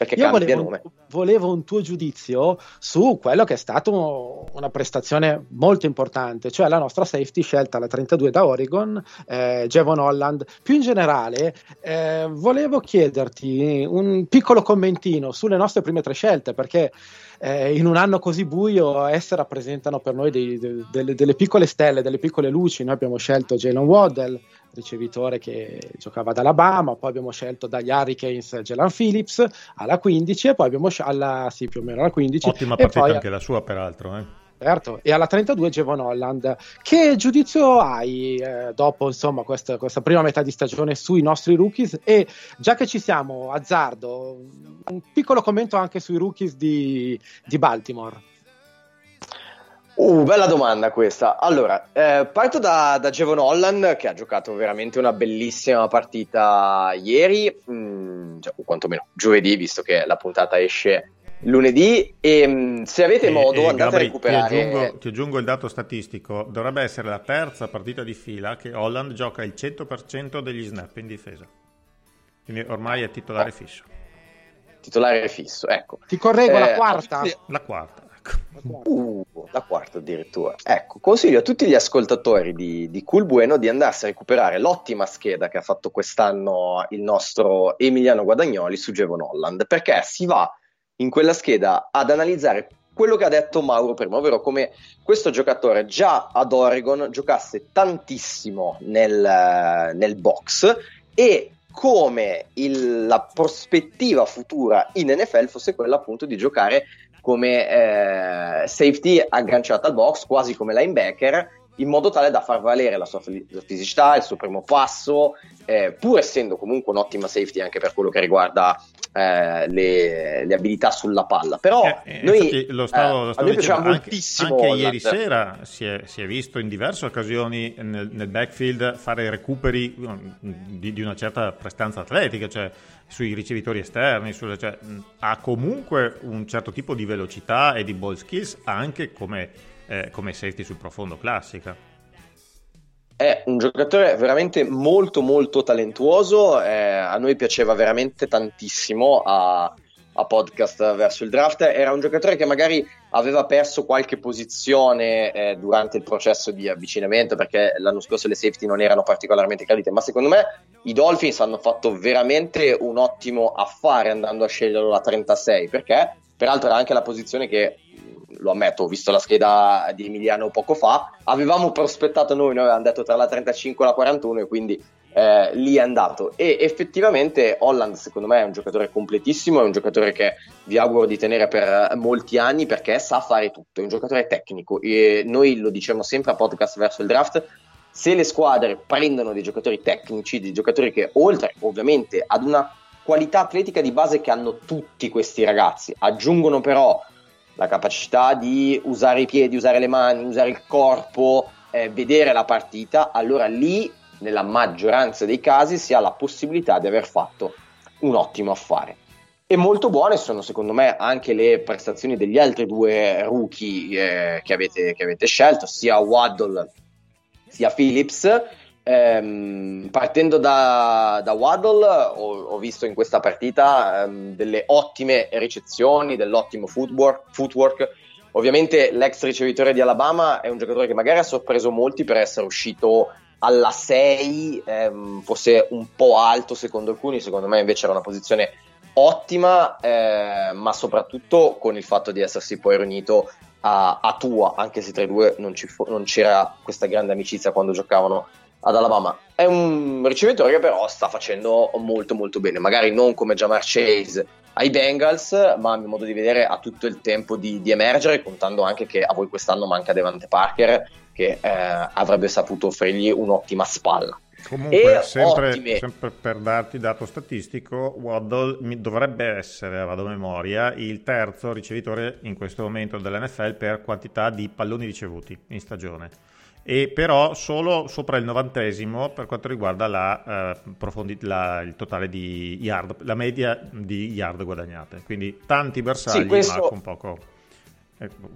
perché Io volevo, nome. Volevo un tuo giudizio su quello che è stato una prestazione molto importante, cioè la nostra safety scelta alla 32 da Oregon, eh, Javon Holland. Più in generale, eh, volevo chiederti un piccolo commentino sulle nostre prime tre scelte, perché eh, in un anno così buio esse rappresentano per noi dei, de, de, delle piccole stelle, delle piccole luci. Noi abbiamo scelto Jalen Waddell, ricevitore che giocava ad Alabama, poi abbiamo scelto dagli Hurricanes Jalen Phillips alla 15 e poi abbiamo scelto alla, sì, più o meno alla 15. Ottima partita poi, anche la sua peraltro. Eh. Certo, e alla 32 Jevon Holland. Che giudizio hai eh, dopo insomma, questa, questa, prima metà di stagione sui nostri rookies? E già che ci siamo, azzardo, un piccolo commento anche sui rookies di, di Baltimore. Uh, bella domanda questa. Allora, eh, parto da, da Jevon Holland che ha giocato veramente una bellissima partita ieri, mh, mm, cioè, o quantomeno giovedì, visto che la puntata esce lunedì. E mh, mm, se avete e, modo, e andate Gabri, a recuperare. Ti aggiungo, ti aggiungo, il dato statistico: dovrebbe essere la terza partita di fila che Holland gioca il 100% degli snap in difesa. Quindi ormai è titolare oh. fisso. Titolare fisso, ecco. Ti correggo eh, la quarta. La quarta. Uh, la quarta addirittura. Ecco, consiglio a tutti gli ascoltatori di, di Cool Bueno di andarsi a recuperare l'ottima scheda che ha fatto quest'anno il nostro Emiliano Guadagnoli su Jevon Holland, perché si va in quella scheda ad analizzare quello che ha detto Mauro prima, ovvero come questo giocatore già ad Oregon giocasse tantissimo nel, nel box e come il, la prospettiva futura in NFL fosse quella appunto di giocare come eh, safety agganciata al box, quasi come linebacker, in modo tale da far valere la sua fisicità, il suo primo passo, eh, pur essendo comunque un'ottima safety anche per quello che riguarda eh, le, le, abilità sulla palla. Però eh, eh noi lo stavo, lo stavo dicendo, anche, anche ieri sera si è, si è, visto in diverse occasioni nel, nel backfield fare recuperi um, di, di, una certa prestanza atletica, cioè sui ricevitori esterni, sulle, cioè, ha comunque un certo tipo di velocità e di ball skills anche come, eh, come safety sul profondo classica. È un giocatore veramente molto molto talentuoso, eh, a noi piaceva veramente tantissimo a, a, podcast verso il draft, era un giocatore che magari aveva perso qualche posizione eh, durante il processo di avvicinamento perché l'anno scorso le safety non erano particolarmente gradite, ma secondo me i Dolphins hanno fatto veramente un ottimo affare andando a sceglierlo la 36 perché peraltro era anche la posizione che lo ammetto, ho visto la scheda di Emiliano poco fa, avevamo prospettato noi, noi avevamo detto tra la 35 e la 41 e quindi eh, lì è andato. E effettivamente Holland, secondo me, è un giocatore completissimo, è un giocatore che vi auguro di tenere per molti anni perché sa fare tutto, è un giocatore tecnico. E noi lo diciamo sempre a podcast verso il draft. Se le squadre prendono dei giocatori tecnici, dei giocatori che oltre ovviamente ad una qualità atletica di base che hanno tutti questi ragazzi, aggiungono però la capacità di usare i piedi, usare le mani, usare il corpo, eh, vedere la partita, allora lì nella maggioranza dei casi si ha la possibilità di aver fatto un ottimo affare. E molto buone sono secondo me anche le prestazioni degli altri due rookie eh, che, avete, che, avete, scelto, sia Waddle sia Phillips. Ehm, partendo da, da Waddle ho, ho, visto in questa partita ehm, delle ottime ricezioni, dell'ottimo footwork, footwork Ovviamente l'ex ricevitore di Alabama è un giocatore che magari ha sorpreso molti per essere uscito alla 6 ehm, fosse un po' alto secondo alcuni, secondo me invece era una posizione ottima, eh, ma soprattutto con il fatto di essersi poi riunito a, a Tua, anche se tra i due non, fu- non, c'era questa grande amicizia quando giocavano ad Alabama. È un ricevitore che però sta facendo molto molto bene, magari non come Jamar Chase ai Bengals, ma a mio modo di vedere ha tutto il tempo di, di emergere, contando anche che a voi quest'anno manca Devante Parker che eh, avrebbe saputo offrirgli un'ottima spalla. Comunque, sempre, sempre, per darti dato statistico, Waddle dovrebbe essere, vado a memoria, il terzo ricevitore in questo momento dell'NFL per quantità di palloni ricevuti in stagione. E però solo sopra il novantesimo per quanto riguarda la, eh, profondi- la, il totale di yard, la media di yard guadagnate. Quindi tanti bersagli, sì, questo... ma con poco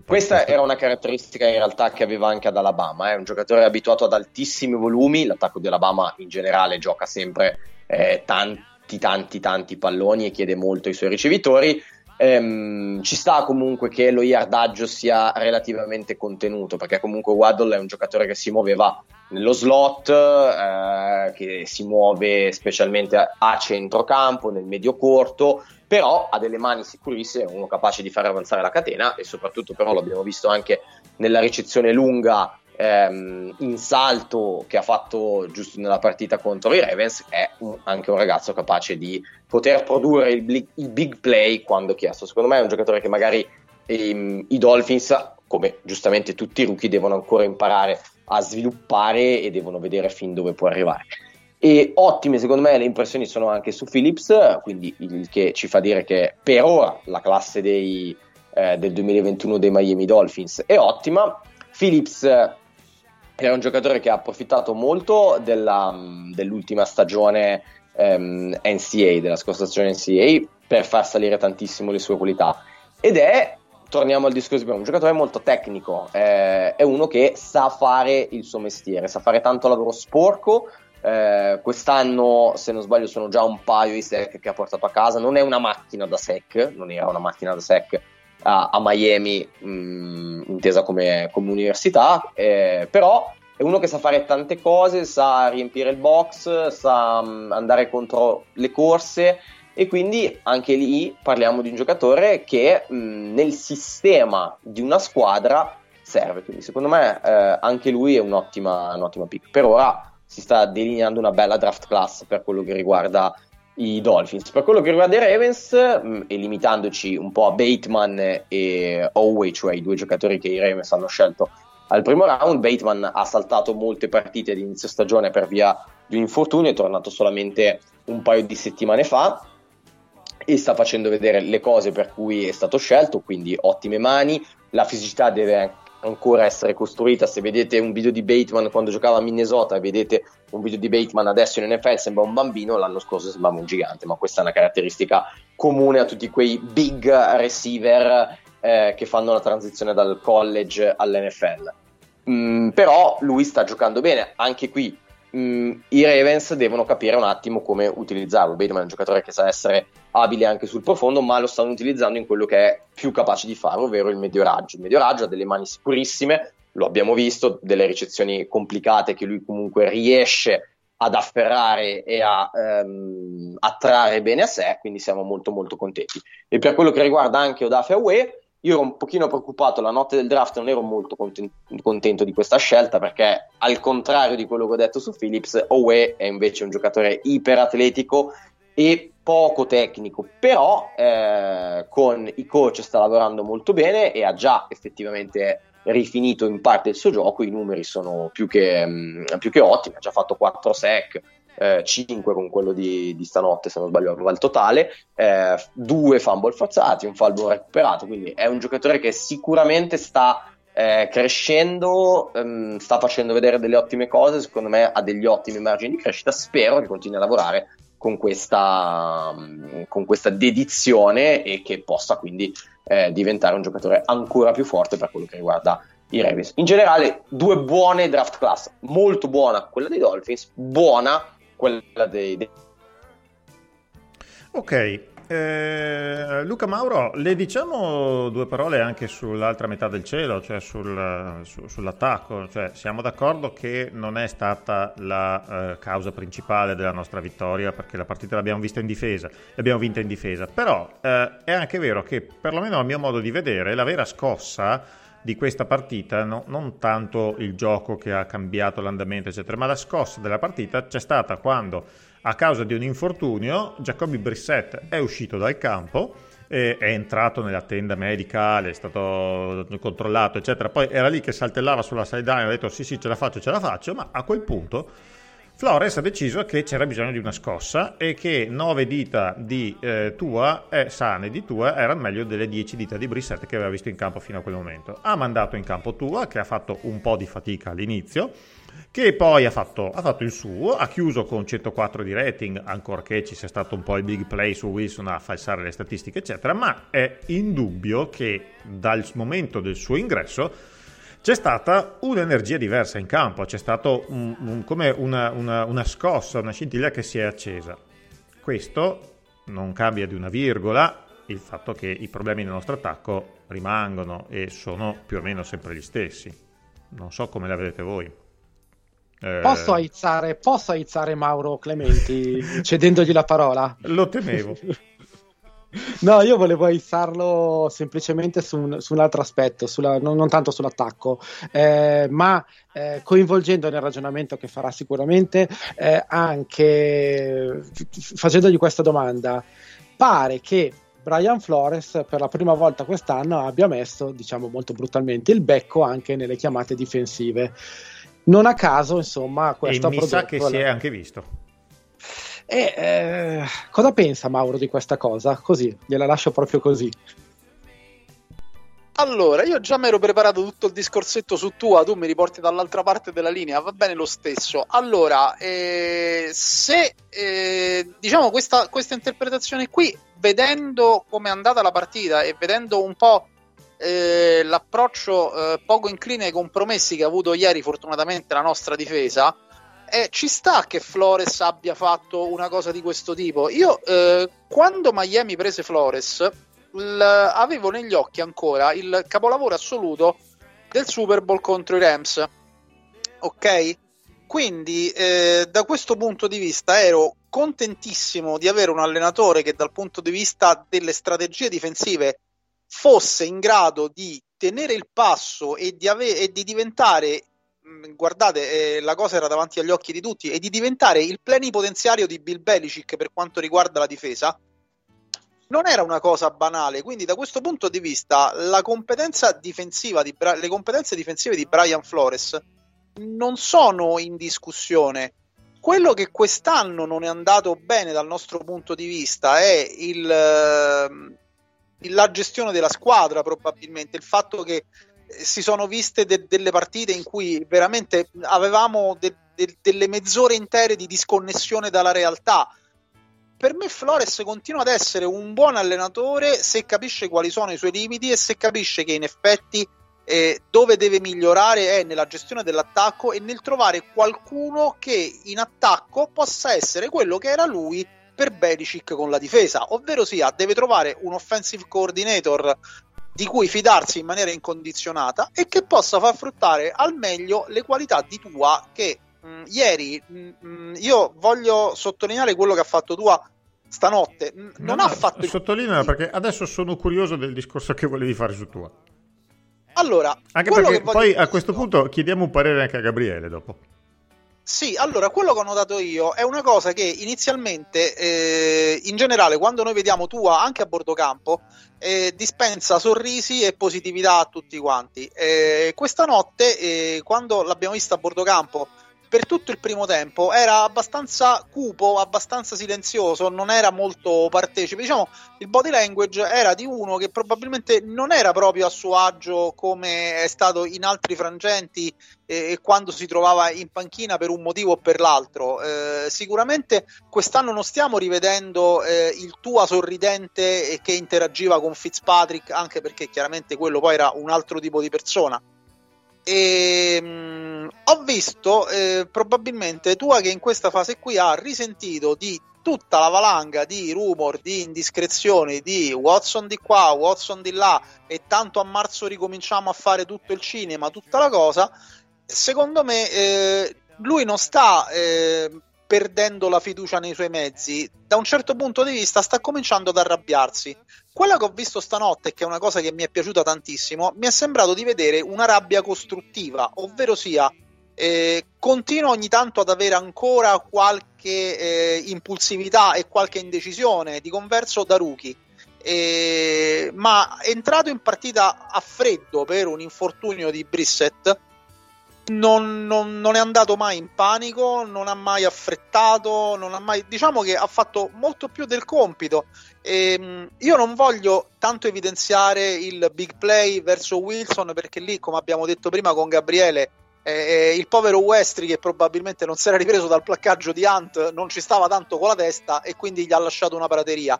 Questa era una caratteristica in realtà che aveva anche ad Alabama, è eh? un giocatore abituato ad altissimi volumi, l'attacco di Alabama in generale gioca sempre eh, tanti tanti tanti palloni e chiede molto ai suoi ricevitori, ehm, ci sta comunque che lo yardaggio sia relativamente contenuto perché comunque Waddle è un giocatore che si muoveva nello slot, eh, che si muove specialmente a centrocampo, nel medio corto, però ha delle mani sicurissime, uno capace di far avanzare la catena e soprattutto però l'abbiamo visto anche nella ricezione lunga ehm, in salto che ha fatto giusto nella partita contro i Ravens è un, anche un ragazzo capace di poter produrre il, il big play quando chiesto secondo me è un giocatore che magari ehm, i Dolphins come giustamente tutti i rookie devono ancora imparare a sviluppare e devono vedere fin dove può arrivare e ottime secondo me le impressioni sono anche su Phillips, quindi il che ci fa dire che per ora la classe dei, eh, del 2021 dei Miami Dolphins è ottima. Phillips è un giocatore che ha approfittato molto della, dell'ultima stagione ehm, NCA, della scorsa stagione NCA, per far salire tantissimo le sue qualità. Ed è, torniamo al discorso prima, un giocatore molto tecnico, eh, è uno che sa fare il suo mestiere, sa fare tanto lavoro sporco, eh, quest'anno, se non sbaglio, sono già un paio di sec che ha portato a casa. Non è una macchina da sec, non era una macchina da sec a, Miami, mh, mm, intesa come, come università, eh, però è uno che sa fare tante cose, sa riempire il box, sa mh, mm, andare contro le corse e quindi anche lì parliamo di un giocatore che mh, mm, nel sistema di una squadra serve. Quindi secondo me eh, anche lui è un'ottima, un'ottima pick. Per ora si sta delineando una bella draft class per quello che riguarda i Dolphins. Per quello che riguarda i Ravens, mm, e limitandoci un po' a Bateman e Oway, cioè i due giocatori che i Ravens hanno scelto al primo round, Bateman ha saltato molte partite di inizio stagione per via di un infortunio, è tornato solamente un paio di settimane fa e sta facendo vedere le cose per cui è stato scelto, quindi ottime mani, la fisicità deve ancora essere costruita. Se vedete un video di Bateman quando giocava a Minnesota e vedete un video di Bateman adesso in NFL sembra un bambino, l'anno scorso sembrava un gigante, ma questa è una caratteristica comune a tutti quei big receiver eh, che fanno la transizione dal college all'NFL. Mm, però lui sta giocando bene, anche qui mm, i Ravens devono capire un attimo come utilizzarlo. Bateman è un giocatore che sa essere abile anche sul profondo, ma lo stanno utilizzando in quello che è più capace di fare, ovvero il medio raggio. Il medio raggio ha delle mani sicurissime, lo abbiamo visto, delle ricezioni complicate che lui comunque riesce ad afferrare e a ehm, attrarre bene a sé, quindi siamo molto molto contenti. E per quello che riguarda anche Odafe Awe, io ero un pochino preoccupato la notte del draft, non ero molto contento di questa scelta perché al contrario di quello che ho detto su Phillips, Owe è invece un giocatore iperatletico e poco tecnico, però eh, con i coach sta lavorando molto bene e ha già effettivamente rifinito in parte il suo gioco, i numeri sono più che, mh, più che ottimi, ha già fatto 4 sec, eh, 5 con quello di, di, stanotte se non sbaglio aveva il totale, eh, due fumble forzati, un fallo recuperato, quindi è un giocatore che sicuramente sta eh, crescendo, ehm, sta facendo vedere delle ottime cose, secondo me ha degli ottimi margini di crescita, spero che continui a lavorare con questa, con questa dedizione e che possa quindi eh, diventare un giocatore ancora più forte per quello che riguarda i Ravens. In generale, due buone draft class, molto buona quella dei Dolphins, buona quella dei... dei... Ok, eh, Luca Mauro, le diciamo due parole anche sull'altra metà del cielo, cioè sul, su, sull'attacco. Cioè, siamo d'accordo che non è stata la eh, causa principale della nostra vittoria perché la partita l'abbiamo vista in difesa, l'abbiamo vinta in difesa, però eh, è anche vero che perlomeno a mio modo di vedere la vera scossa di questa partita, no, non tanto il gioco che ha cambiato l'andamento, eccetera, ma la scossa della partita c'è stata quando, a causa di un infortunio, Jacoby Brissett è uscito dal campo, è entrato nella tenda medicale, è stato controllato, eccetera. Poi era lì che saltellava sulla sideline, ha detto sì, sì, ce la faccio, ce la faccio, ma a quel punto Flores ha deciso che c'era bisogno di una scossa e che 9 dita di eh, Tua eh, sane di Tua erano meglio delle 10 dita di Brissette che aveva visto in campo fino a quel momento. Ha mandato in campo Tua che ha fatto un po' di fatica all'inizio, che poi ha fatto, ha fatto il suo, ha chiuso con 104 di rating, ancorché ci sia stato un po' il big play su Wilson a falsare le statistiche, eccetera, ma è indubbio che dal momento del suo ingresso c'è stata un'energia diversa in campo, c'è stata un, un, come una, una, una scossa, una scintilla che si è accesa. Questo non cambia di una virgola il fatto che i problemi nel nostro attacco rimangono e sono più o meno sempre gli stessi. Non so come la vedete voi. Eh... Posso, aizzare, posso aizzare Mauro Clementi cedendogli la parola? Lo temevo. No, io volevo aizzarlo semplicemente su un, su un altro aspetto, sulla, non, non, tanto sull'attacco, eh, ma eh, coinvolgendo nel ragionamento che farà sicuramente eh, anche facendogli questa domanda. Pare che Brian Flores per la prima volta quest'anno abbia messo, diciamo molto brutalmente, il becco anche nelle chiamate difensive. Non a caso, insomma, questo e mi sa che si è anche visto. E eh, cosa pensa Mauro di questa cosa? Così, gliela lascio proprio così. Allora, io già mi ero preparato tutto il discorsetto su tua, tu mi riporti dall'altra parte della linea, va bene lo stesso. Allora, eh, se eh, diciamo questa, questa, interpretazione qui, vedendo come è andata la partita e vedendo un po' eh, l'approccio eh, poco incline ai compromessi che ha avuto ieri, fortunatamente, la nostra difesa, eh, ci sta che Flores abbia fatto una cosa di questo tipo. Io eh, quando Miami prese Flores l- avevo negli occhi ancora il capolavoro assoluto del Super Bowl contro i Rams. Ok? Quindi eh, da questo punto di vista ero contentissimo di avere un allenatore che dal punto di vista delle strategie difensive fosse in grado di tenere il passo e di, ave- e di diventare guardate, eh, la cosa era davanti agli occhi di tutti, e di diventare il plenipotenziario di Bill Belichick per quanto riguarda la difesa, non era una cosa banale. Quindi, da questo punto di vista, la competenza difensiva di Bra- le competenze difensive di Brian Flores non sono in discussione. Quello che quest'anno non è andato bene dal nostro punto di vista è il, uh, la gestione della squadra, probabilmente il fatto che si sono viste de- delle partite in cui veramente avevamo de- de- delle mezz'ore intere di disconnessione dalla realtà. Per me Flores continua ad essere un buon allenatore se capisce quali sono i suoi limiti e se capisce che in effetti eh, dove deve migliorare è nella gestione dell'attacco e nel trovare qualcuno che in attacco possa essere quello che era lui per Belichick con la difesa, ovvero sia deve trovare un offensive coordinator di cui fidarsi in maniera incondizionata e che possa far fruttare al meglio le qualità di Tua che mh, mm, ieri mh, mm, mm, io voglio sottolineare quello che ha fatto Tua stanotte n- non No, ha fatto il Sottolinea perché adesso sono curioso del discorso che volevi fare su tua. Allora, Anche perché poi a questo punto chiediamo un parere anche a Gabriele dopo. Sì, allora quello che ho notato io è una cosa che inizialmente, eh, in generale, quando noi vediamo Tua anche a bordo campo, eh, dispensa sorrisi e positività a tutti quanti. Eh, questa notte, eh, quando l'abbiamo vista a bordo campo, per tutto il primo tempo era abbastanza cupo, abbastanza silenzioso, non era molto partecipe. Diciamo, il body language era di uno che probabilmente non era proprio a suo agio come è stato in altri frangenti e quando si trovava in panchina per un motivo o per l'altro. Eh, sicuramente quest'anno non stiamo rivedendo eh, il Tua sorridente e che interagiva con Fitzpatrick, anche perché chiaramente quello poi era un altro tipo di persona. E, mh, ho visto eh, probabilmente Tua che in questa fase qui ha risentito di tutta la valanga di rumor, di indiscrezioni, di Watson di qua, Watson di là e tanto a marzo ricominciamo a fare tutto il cinema, tutta la cosa. Secondo me eh, lui non sta eh, perdendo la fiducia nei suoi mezzi, da un certo punto di vista sta cominciando ad arrabbiarsi. Quella che ho visto stanotte, che è una cosa che mi è piaciuta tantissimo, mi è sembrato di vedere una rabbia costruttiva, ovvero sia eh, continua ogni tanto ad avere ancora qualche eh, impulsività e qualche indecisione, di converso da rookie. Eh, ma entrato in partita a freddo per un infortunio di Brissett, non, non- non è andato mai in panico, non ha mai affrettato, non ha mai, diciamo che ha fatto molto più del compito. Ehm, io non voglio tanto evidenziare il big play verso Wilson perché lì, come abbiamo detto prima con Gabriele, eh, il povero Westry che probabilmente non si era ripreso dal placcaggio di Hunt non ci stava tanto con la testa e quindi gli ha lasciato una prateria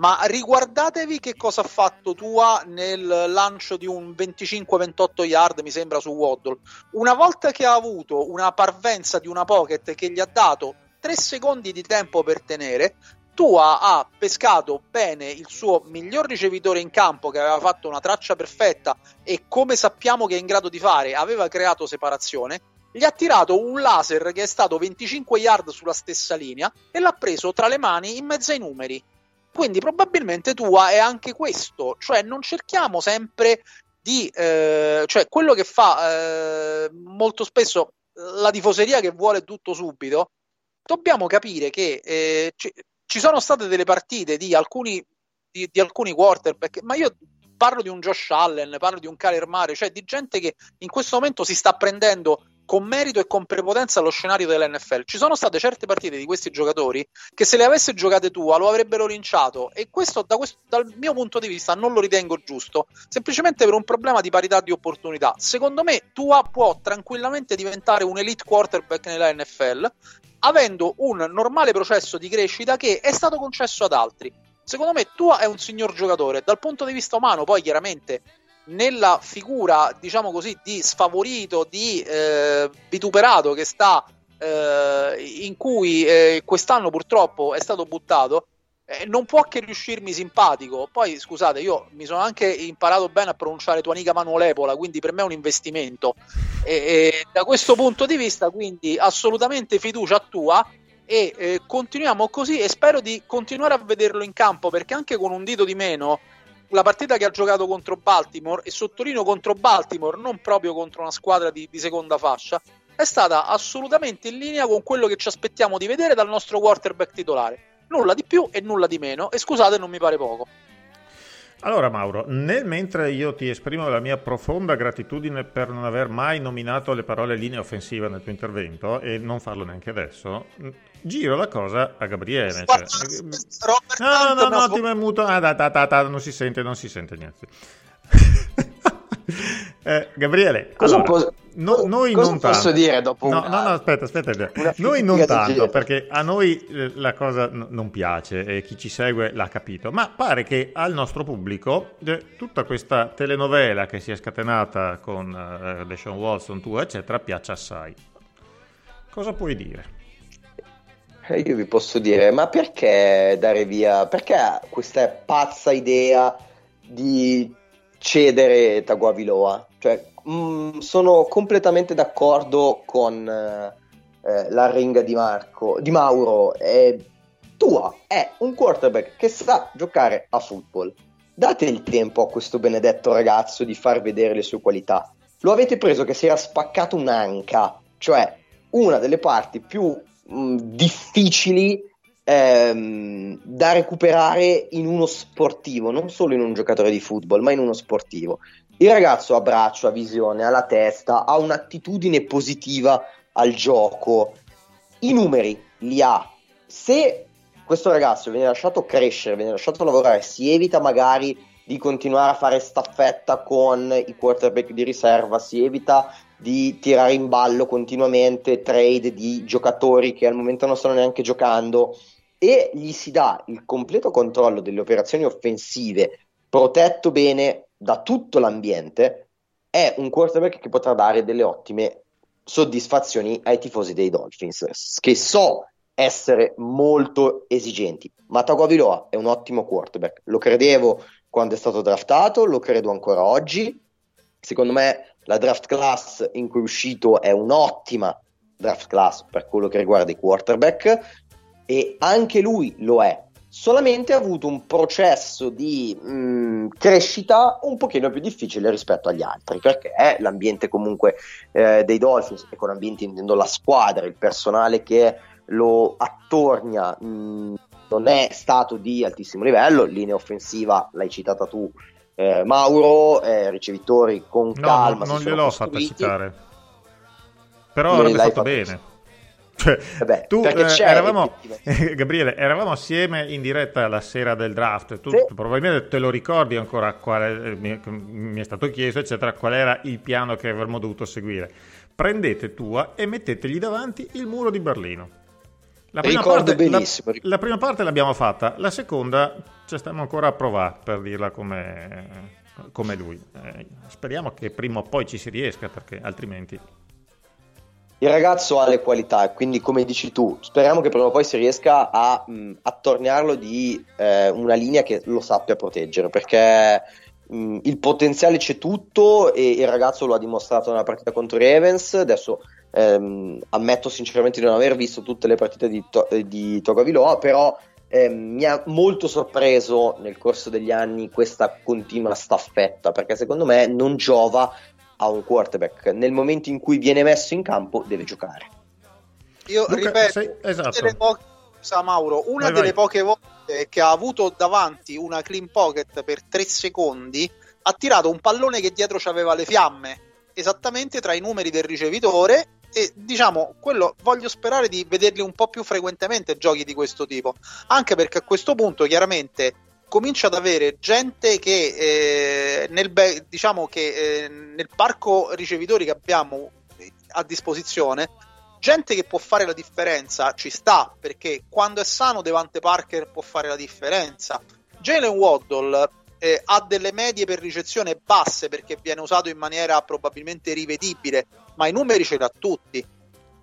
ma riguardatevi che cosa ha fatto Tua nel lancio di un 25-28 yard mi sembra su Waddle. Una volta che ha avuto una parvenza di una pocket che gli ha dato 3 secondi di tempo per tenere Tua ha pescato bene il suo miglior ricevitore in campo che aveva fatto una traccia perfetta e come sappiamo che è in grado di fare aveva creato separazione gli ha tirato un laser che è stato 25 yard sulla stessa linea e l'ha preso tra le mani in mezzo ai numeri quindi probabilmente tua è anche questo, cioè non cerchiamo sempre di, eh, cioè quello che fa eh, molto spesso la tifoseria che vuole tutto subito, dobbiamo capire che eh, ci, ci sono state delle partite di alcuni, di, di alcuni quarterback, ma io parlo di un Josh Allen, parlo di un Kyler Mare, cioè di gente che in questo momento si sta prendendo con merito e con prepotenza lo scenario dell'NFL. Ci sono state certe partite di questi giocatori che se le avesse giocate tu lo avrebbero linciato e questo, da questo dal mio punto di vista non lo ritengo giusto, semplicemente per un problema di parità di opportunità. Secondo me Tua può tranquillamente diventare un elite quarterback nella NFL avendo un normale processo di crescita che è stato concesso ad altri. Secondo me Tua è un signor giocatore, dal punto di vista umano poi chiaramente nella figura, diciamo così, di sfavorito, di eh, vituperato che sta eh, in cui eh, quest'anno purtroppo è stato buttato, eh, non può che riuscirmi simpatico. Poi scusate, io mi sono anche imparato bene a pronunciare Tuanica Manuolepola, quindi per me è un investimento. E, e da questo punto di vista, quindi assolutamente fiducia tua e eh, continuiamo così e spero di continuare a vederlo in campo perché anche con un dito di meno la partita che ha giocato contro Baltimore e sottolineo contro Baltimore non proprio contro una squadra di, di seconda fascia è stata assolutamente in linea con quello che ci aspettiamo di vedere dal nostro quarterback titolare. Nulla di più e nulla di meno. E scusate non mi pare poco. Allora Mauro, nel mentre io ti esprimo la mia profonda gratitudine per non aver mai nominato le parole linea offensiva nel tuo intervento e non farlo neanche adesso, giro la cosa a Gabriele. Guarda, cioè- Robert No, no, no, no, svo- ti è muto. Ah, da, da, da, da, non si sente, non si sente niente. Eh, Gabriele, Cosa allora, posso- no- noi cosa non posso tanto. dire dopo no, una- no, no, aspetta, aspetta. una Noi non tanto, perché a noi eh, la cosa n- non piace e chi ci segue l'ha capito, ma pare che al nostro pubblico eh, tutta questa telenovela che si è scatenata con eh, Deshaun Watson, tu, eccetera, piaccia assai. Cosa puoi dire? Eh, Io vi posso dire, ma perché dare via? Perché questa pazza idea di cedere Taguaviloa? Cioè, mh, sono completamente d'accordo con eh, eh, la ringa di Marco, di Mauro. e Tua è un quarterback che sa giocare a football. Date il tempo a questo benedetto ragazzo di far vedere le sue qualità. Lo avete preso che si era spaccato un'anca, cioè una delle parti più mh, difficili ehm, da recuperare in uno sportivo, non solo in un giocatore di football, ma in uno sportivo. Il ragazzo ha braccio, ha visione, ha la testa, ha un'attitudine positiva al gioco. I numeri li ha. Se questo ragazzo viene lasciato crescere, viene lasciato lavorare, si evita magari di continuare a fare staffetta con i quarterback di riserva, si evita di tirare in ballo continuamente trade di giocatori che al momento non stanno neanche giocando e gli si dà il completo controllo delle operazioni offensive, protetto bene da tutto l'ambiente, è un quarterback che potrà dare delle ottime soddisfazioni ai tifosi dei Dolphins, che so essere molto esigenti. Ma Tagovailoa è un ottimo quarterback, lo credevo quando è stato draftato, lo credo ancora oggi. Secondo me la draft class in cui è uscito è un'ottima draft class per quello che riguarda i quarterback e anche lui lo è. Solamente ha avuto un processo di mh, mm, crescita un pochino più difficile rispetto agli altri, perché l'ambiente comunque eh, dei Dolphins, e con ambiente intendo la squadra, il personale che lo attornia, mh, mm, non è stato di altissimo livello, linea offensiva l'hai citata tu, eh, Mauro, eh, ricevitori con no, calma. Non, non gliel'ho fatta citare, però avrebbe fatto bene. Cioè, Vabbè, tu, eh, eravamo, eh, Gabriele, eravamo assieme in diretta la sera del draft. Tu sì. probabilmente te lo ricordi ancora quale, eh, mi, mi, è stato chiesto, eccetera, qual era il piano che avremmo dovuto seguire. Prendete tua e mettetegli davanti il muro di Berlino. La prima, Ricordo parte, benissimo. La, la, prima parte l'abbiamo fatta, la seconda ci stiamo ancora a provare per dirla come, come lui. Eh, speriamo che prima o poi ci si riesca perché altrimenti... Il ragazzo ha le qualità quindi come dici tu, speriamo che prima o poi si riesca a mh, attorniarlo di eh, una linea che lo sappia proteggere perché mh, il potenziale c'è tutto e il ragazzo lo ha dimostrato nella partita contro i Ravens, adesso Ehm, ammetto sinceramente di non aver visto tutte le partite di, to- di Togaviloa, però ehm, mi ha molto sorpreso nel corso degli anni questa continua staffetta, perché secondo me non giova a un quarterback. Nel momento in cui viene messo in campo deve giocare. Io Luca, ripeto, sei... esatto. po- sa Mauro, una vai, delle vai. poche volte che ha avuto davanti una clean pocket per tre secondi, ha tirato un pallone che dietro aveva le fiamme esattamente tra i numeri del ricevitore e diciamo quello voglio sperare di vederli un po' più frequentemente giochi di questo tipo. Anche perché a questo punto chiaramente comincia ad avere gente che eh, nel, be- diciamo che, eh, nel parco ricevitori che abbiamo a disposizione gente che può fare la differenza ci sta perché quando è sano Devante Parker può fare la differenza. Jalen Waddle eh, ha delle medie per ricezione basse perché viene usato in maniera probabilmente rivedibile ma i numeri ce li ha tutti.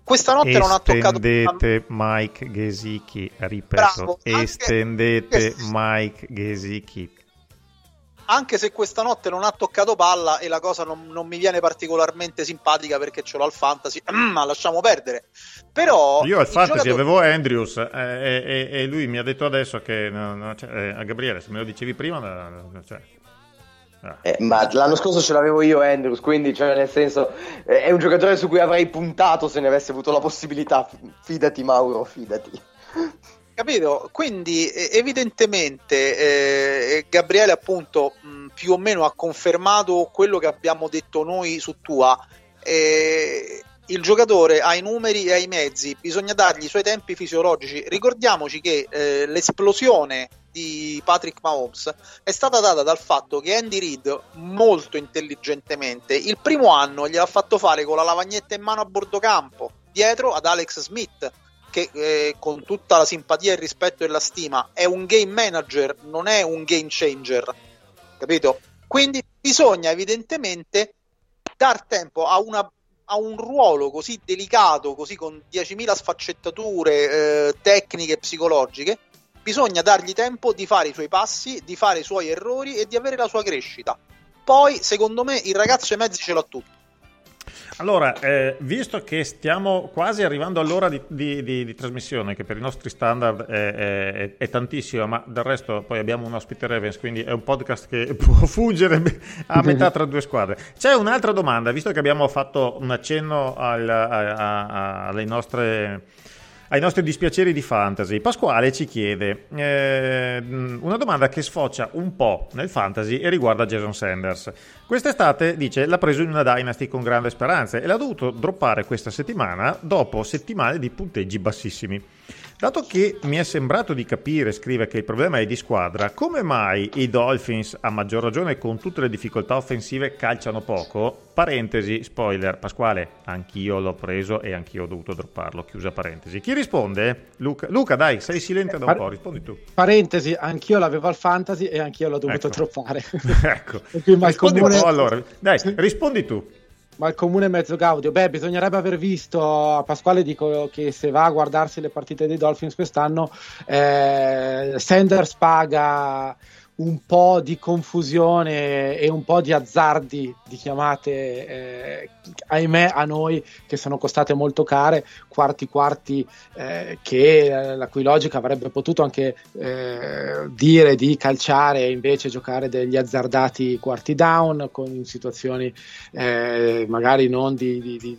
Questa notte estendete non ha toccato Estendete Mike Gesicki, ripeto, Bravo, estendete anche... Mike Gesicki. Anche se questa notte non ha toccato palla e la cosa non, non mi viene particolarmente simpatica perché ce l'ho al fantasy, ma lasciamo perdere. Però io al fantasy giocatori... avevo Andrews eh, e, e, lui mi ha detto adesso che no, no, cioè, eh, a Gabriele, se me lo dicevi prima, cioè, eh, ma l'anno scorso ce l'avevo io Andrews, quindi cioè, nel senso eh, è un giocatore su cui avrei puntato se ne avessi avuto la possibilità. Fidati Mauro, fidati. Capito? Quindi evidentemente eh, Gabriele appunto mh, più o meno ha confermato quello che abbiamo detto noi su Tua. Eh, il giocatore ha i numeri e ha i mezzi, bisogna dargli i suoi tempi fisiologici. Ricordiamoci che eh, l'esplosione di Patrick Mahomes è stata data dal fatto che Andy Reid molto intelligentemente il primo anno gliel'ha fatto fare con la lavagnetta in mano a bordo campo dietro ad Alex Smith che eh, con tutta la simpatia il rispetto e la stima è un game manager non è un game changer capito? quindi bisogna evidentemente dar tempo a una a un ruolo così delicato, così con 10.000 sfaccettature eh, tecniche e psicologiche, bisogna dargli tempo di fare i suoi passi, di fare i suoi errori e di avere la sua crescita. Poi, secondo me, il ragazzo i mezzi ce l'ha tutti. Allora, eh, visto che stiamo quasi arrivando all'ora di, di, di, di, trasmissione, che per i nostri standard è, è, è, tantissima, ma del resto poi abbiamo un ospite Ravens, quindi è un podcast che può fuggere a metà tra due squadre. C'è un'altra domanda, visto che abbiamo fatto un accenno al, a, a, alle nostre ai nostri dispiaceri di fantasy. Pasquale ci chiede eh, una domanda che sfocia un po' nel fantasy e riguarda Jason Sanders. Quest'estate, dice, l'ha preso in una Dynasty con grande speranze e l'ha dovuto droppare questa settimana dopo settimane di punteggi bassissimi. Dato che mi è sembrato di capire, scrive, che il problema è di squadra, come mai i Dolphins, a maggior ragione con tutte le difficoltà offensive, calciano poco? Parentesi, spoiler, Pasquale, anch'io l'ho preso e anch'io ho dovuto dropparlo, chiusa parentesi. Chi risponde? Luca, Luca dai, sei silente da un po', rispondi tu. Parentesi, anch'io l'avevo al fantasy e anch'io l'ho dovuto ecco. droppare. ecco, rispondi comune... un po' allora. Dai, rispondi tu ma il comune mezzo Gaudio. Beh, bisognerebbe aver visto. A Pasquale dico che se va a guardarsi le partite dei Dolphins quest'anno, eh, Sanders paga un po' di confusione e un po' di azzardi di chiamate, eh, ahimè a noi che sono costate molto care, quarti quarti eh, che eh, la cui logica avrebbe potuto anche eh, dire di calciare e invece giocare degli azzardati quarti down con situazioni eh, magari non di, di, di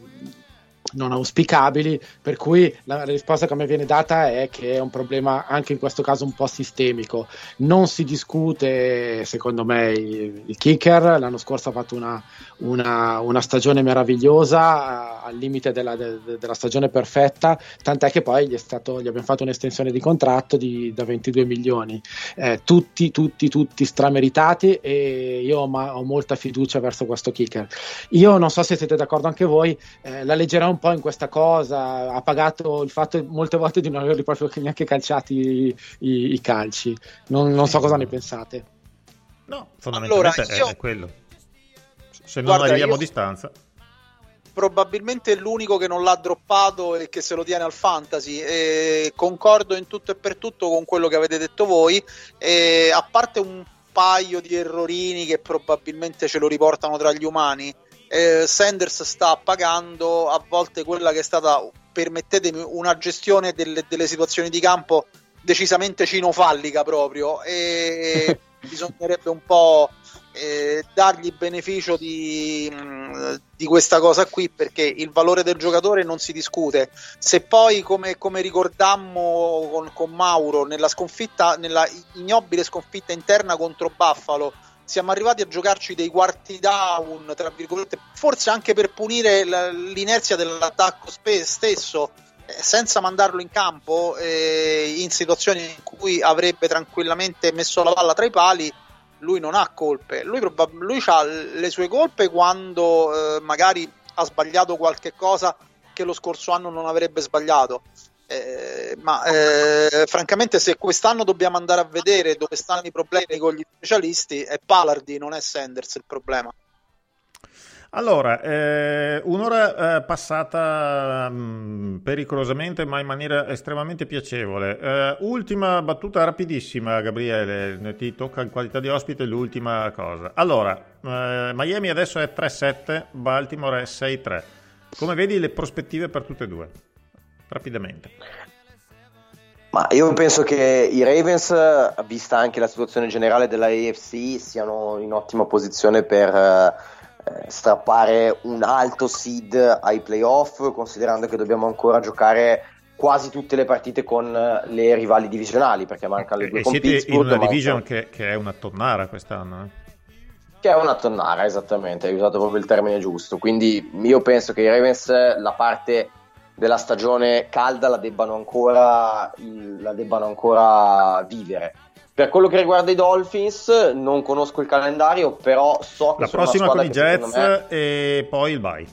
non auspicabili, per cui la risposta che me viene data è che è un problema anche in questo caso un po' sistemico. Non si discute, secondo me, il, il kicker, l'anno scorso ha fatto una, una, una stagione meravigliosa, al limite della, de, della, stagione perfetta, tant'è che poi gli, stato, gli, abbiamo fatto un'estensione di contratto di, da 22 milioni, eh, tutti, tutti, tutti strameritati e io ho, ma, ho, molta fiducia verso questo kicker. Io non so se siete d'accordo anche voi, eh, la leggerò un po' in questa cosa, ha pagato il fatto molte volte di non averli proprio neanche calciati i, i, i calci, non, non, so cosa ne pensate. No, fondamentalmente allora, io... è quello. Se non Guarda, arriviamo a distanza probabilmente è l'unico che non l'ha droppato e che se lo tiene al fantasy. E concordo in tutto e per tutto con quello che avete detto voi. E a parte un paio di errorini che probabilmente ce lo riportano tra gli umani, eh, Sanders sta pagando a volte quella che è stata, permettetemi, una gestione delle, delle situazioni di campo decisamente cinofallica proprio e bisognerebbe un po' eh, dargli beneficio di, mm, di, questa cosa qui perché il valore del giocatore non si discute. Se poi, come, come ricordammo con, con, Mauro, nella sconfitta, nella ignobile sconfitta interna contro Buffalo, siamo arrivati a giocarci dei quarti down, tra virgolette, forse anche per punire l'inerzia dell'attacco stesso senza mandarlo in campo eh, in situazioni in cui avrebbe tranquillamente messo la palla tra i pali lui non ha colpe lui, probab- lui ha le sue colpe quando eh, magari ha sbagliato qualche cosa che lo scorso anno non avrebbe sbagliato eh, ma eh, francamente se quest'anno dobbiamo andare a vedere dove stanno i problemi con gli specialisti è Palardi, non è Sanders il problema. Allora, eh, un'ora eh, passata mh, mm, pericolosamente ma in maniera estremamente piacevole. Eh, ultima battuta rapidissima, Gabriele, ti tocca in qualità di ospite l'ultima cosa. Allora, eh, Miami adesso è 3-7, Baltimore è 6-3. Come vedi le prospettive per tutte e due? rapidamente. Ma io penso che i Ravens, vista anche la situazione generale della AFC, siano in ottima posizione per eh, strappare un alto seed ai playoff, considerando che dobbiamo ancora giocare quasi tutte le partite con le rivali divisionali, perché mancano le due e con siete Pittsburgh. in una division che, che, è una tonnara quest'anno. Eh? Che è una tonnara, esattamente, hai usato proprio il termine giusto. Quindi io penso che i Ravens la parte della stagione calda la debbano ancora, la debbano ancora vivere. Per quello che riguarda i Dolphins, non conosco il calendario, però so che la prossima con i Jets me... e poi il bye.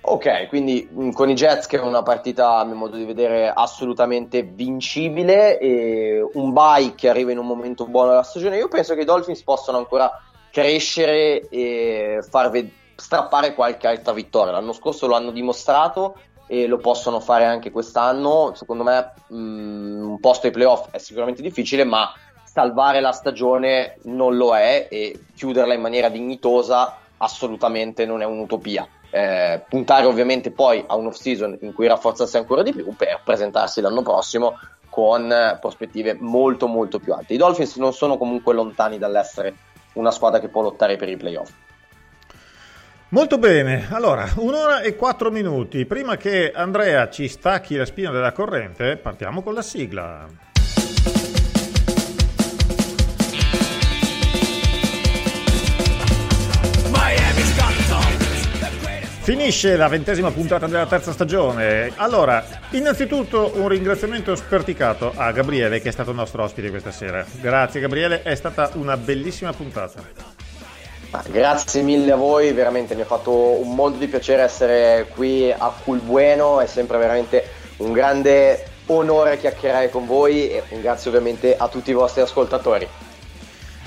Ok, quindi mm, con i Jets che è una partita a mio modo di vedere assolutamente vincibile e un bye che arriva in un momento buono della stagione, io penso che i Dolphins possano ancora crescere e far strappare qualche altra vittoria. L'anno scorso lo hanno dimostrato e lo possono fare anche quest'anno. Secondo me mh, mm, un posto ai playoff è sicuramente difficile, ma salvare la stagione non lo è e chiuderla in maniera dignitosa assolutamente non è un'utopia. Eh, puntare ovviamente poi a un off season in cui rafforzarsi ancora di più per presentarsi l'anno prossimo con prospettive molto molto più alte. I Dolphins non sono comunque lontani dall'essere una squadra che può lottare per i playoff. Molto bene, allora un'ora e quattro minuti. Prima che Andrea ci stacchi la spina della corrente, partiamo con la sigla. Finisce la ventesima puntata della terza stagione. Allora, innanzitutto un ringraziamento sperticato a Gabriele che è stato nostro ospite questa sera. Grazie Gabriele, è stata una bellissima puntata. Grazie mille a voi, veramente mi ha fatto un mondo di piacere essere qui a Culbueno, è sempre veramente un grande onore chiacchierare con voi e grazie ovviamente a tutti i vostri ascoltatori.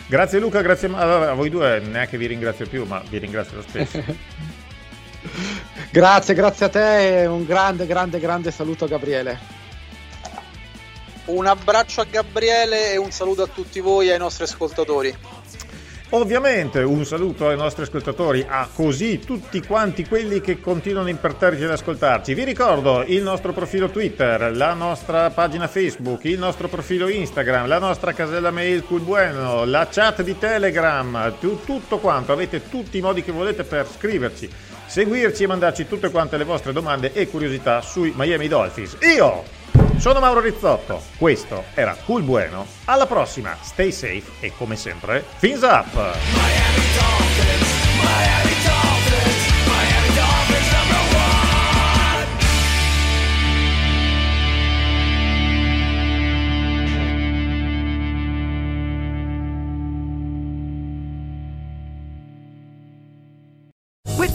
Grazie Luca, grazie a voi due, neanche vi ringrazio più, ma vi ringrazio lo stesso. grazie, grazie a te e un grande, grande, grande saluto a Gabriele. Un abbraccio a Gabriele e un saluto a tutti voi e ai nostri ascoltatori. Ovviamente un saluto ai nostri ascoltatori, a così tutti quanti quelli che continuano imperterriti ad ascoltarci. Vi ricordo il nostro profilo Twitter, la nostra pagina Facebook, il nostro profilo Instagram, la nostra casella mail Culbueno, la chat di Telegram, tutto quanto, avete tutti i modi che volete per scriverci, seguirci e mandarci tutte quante le vostre domande e curiosità sui Miami Dolphins. Io sono Mauro Rizzotto, questo era Cool Bueno. Alla prossima, stay safe e come sempre, fins up!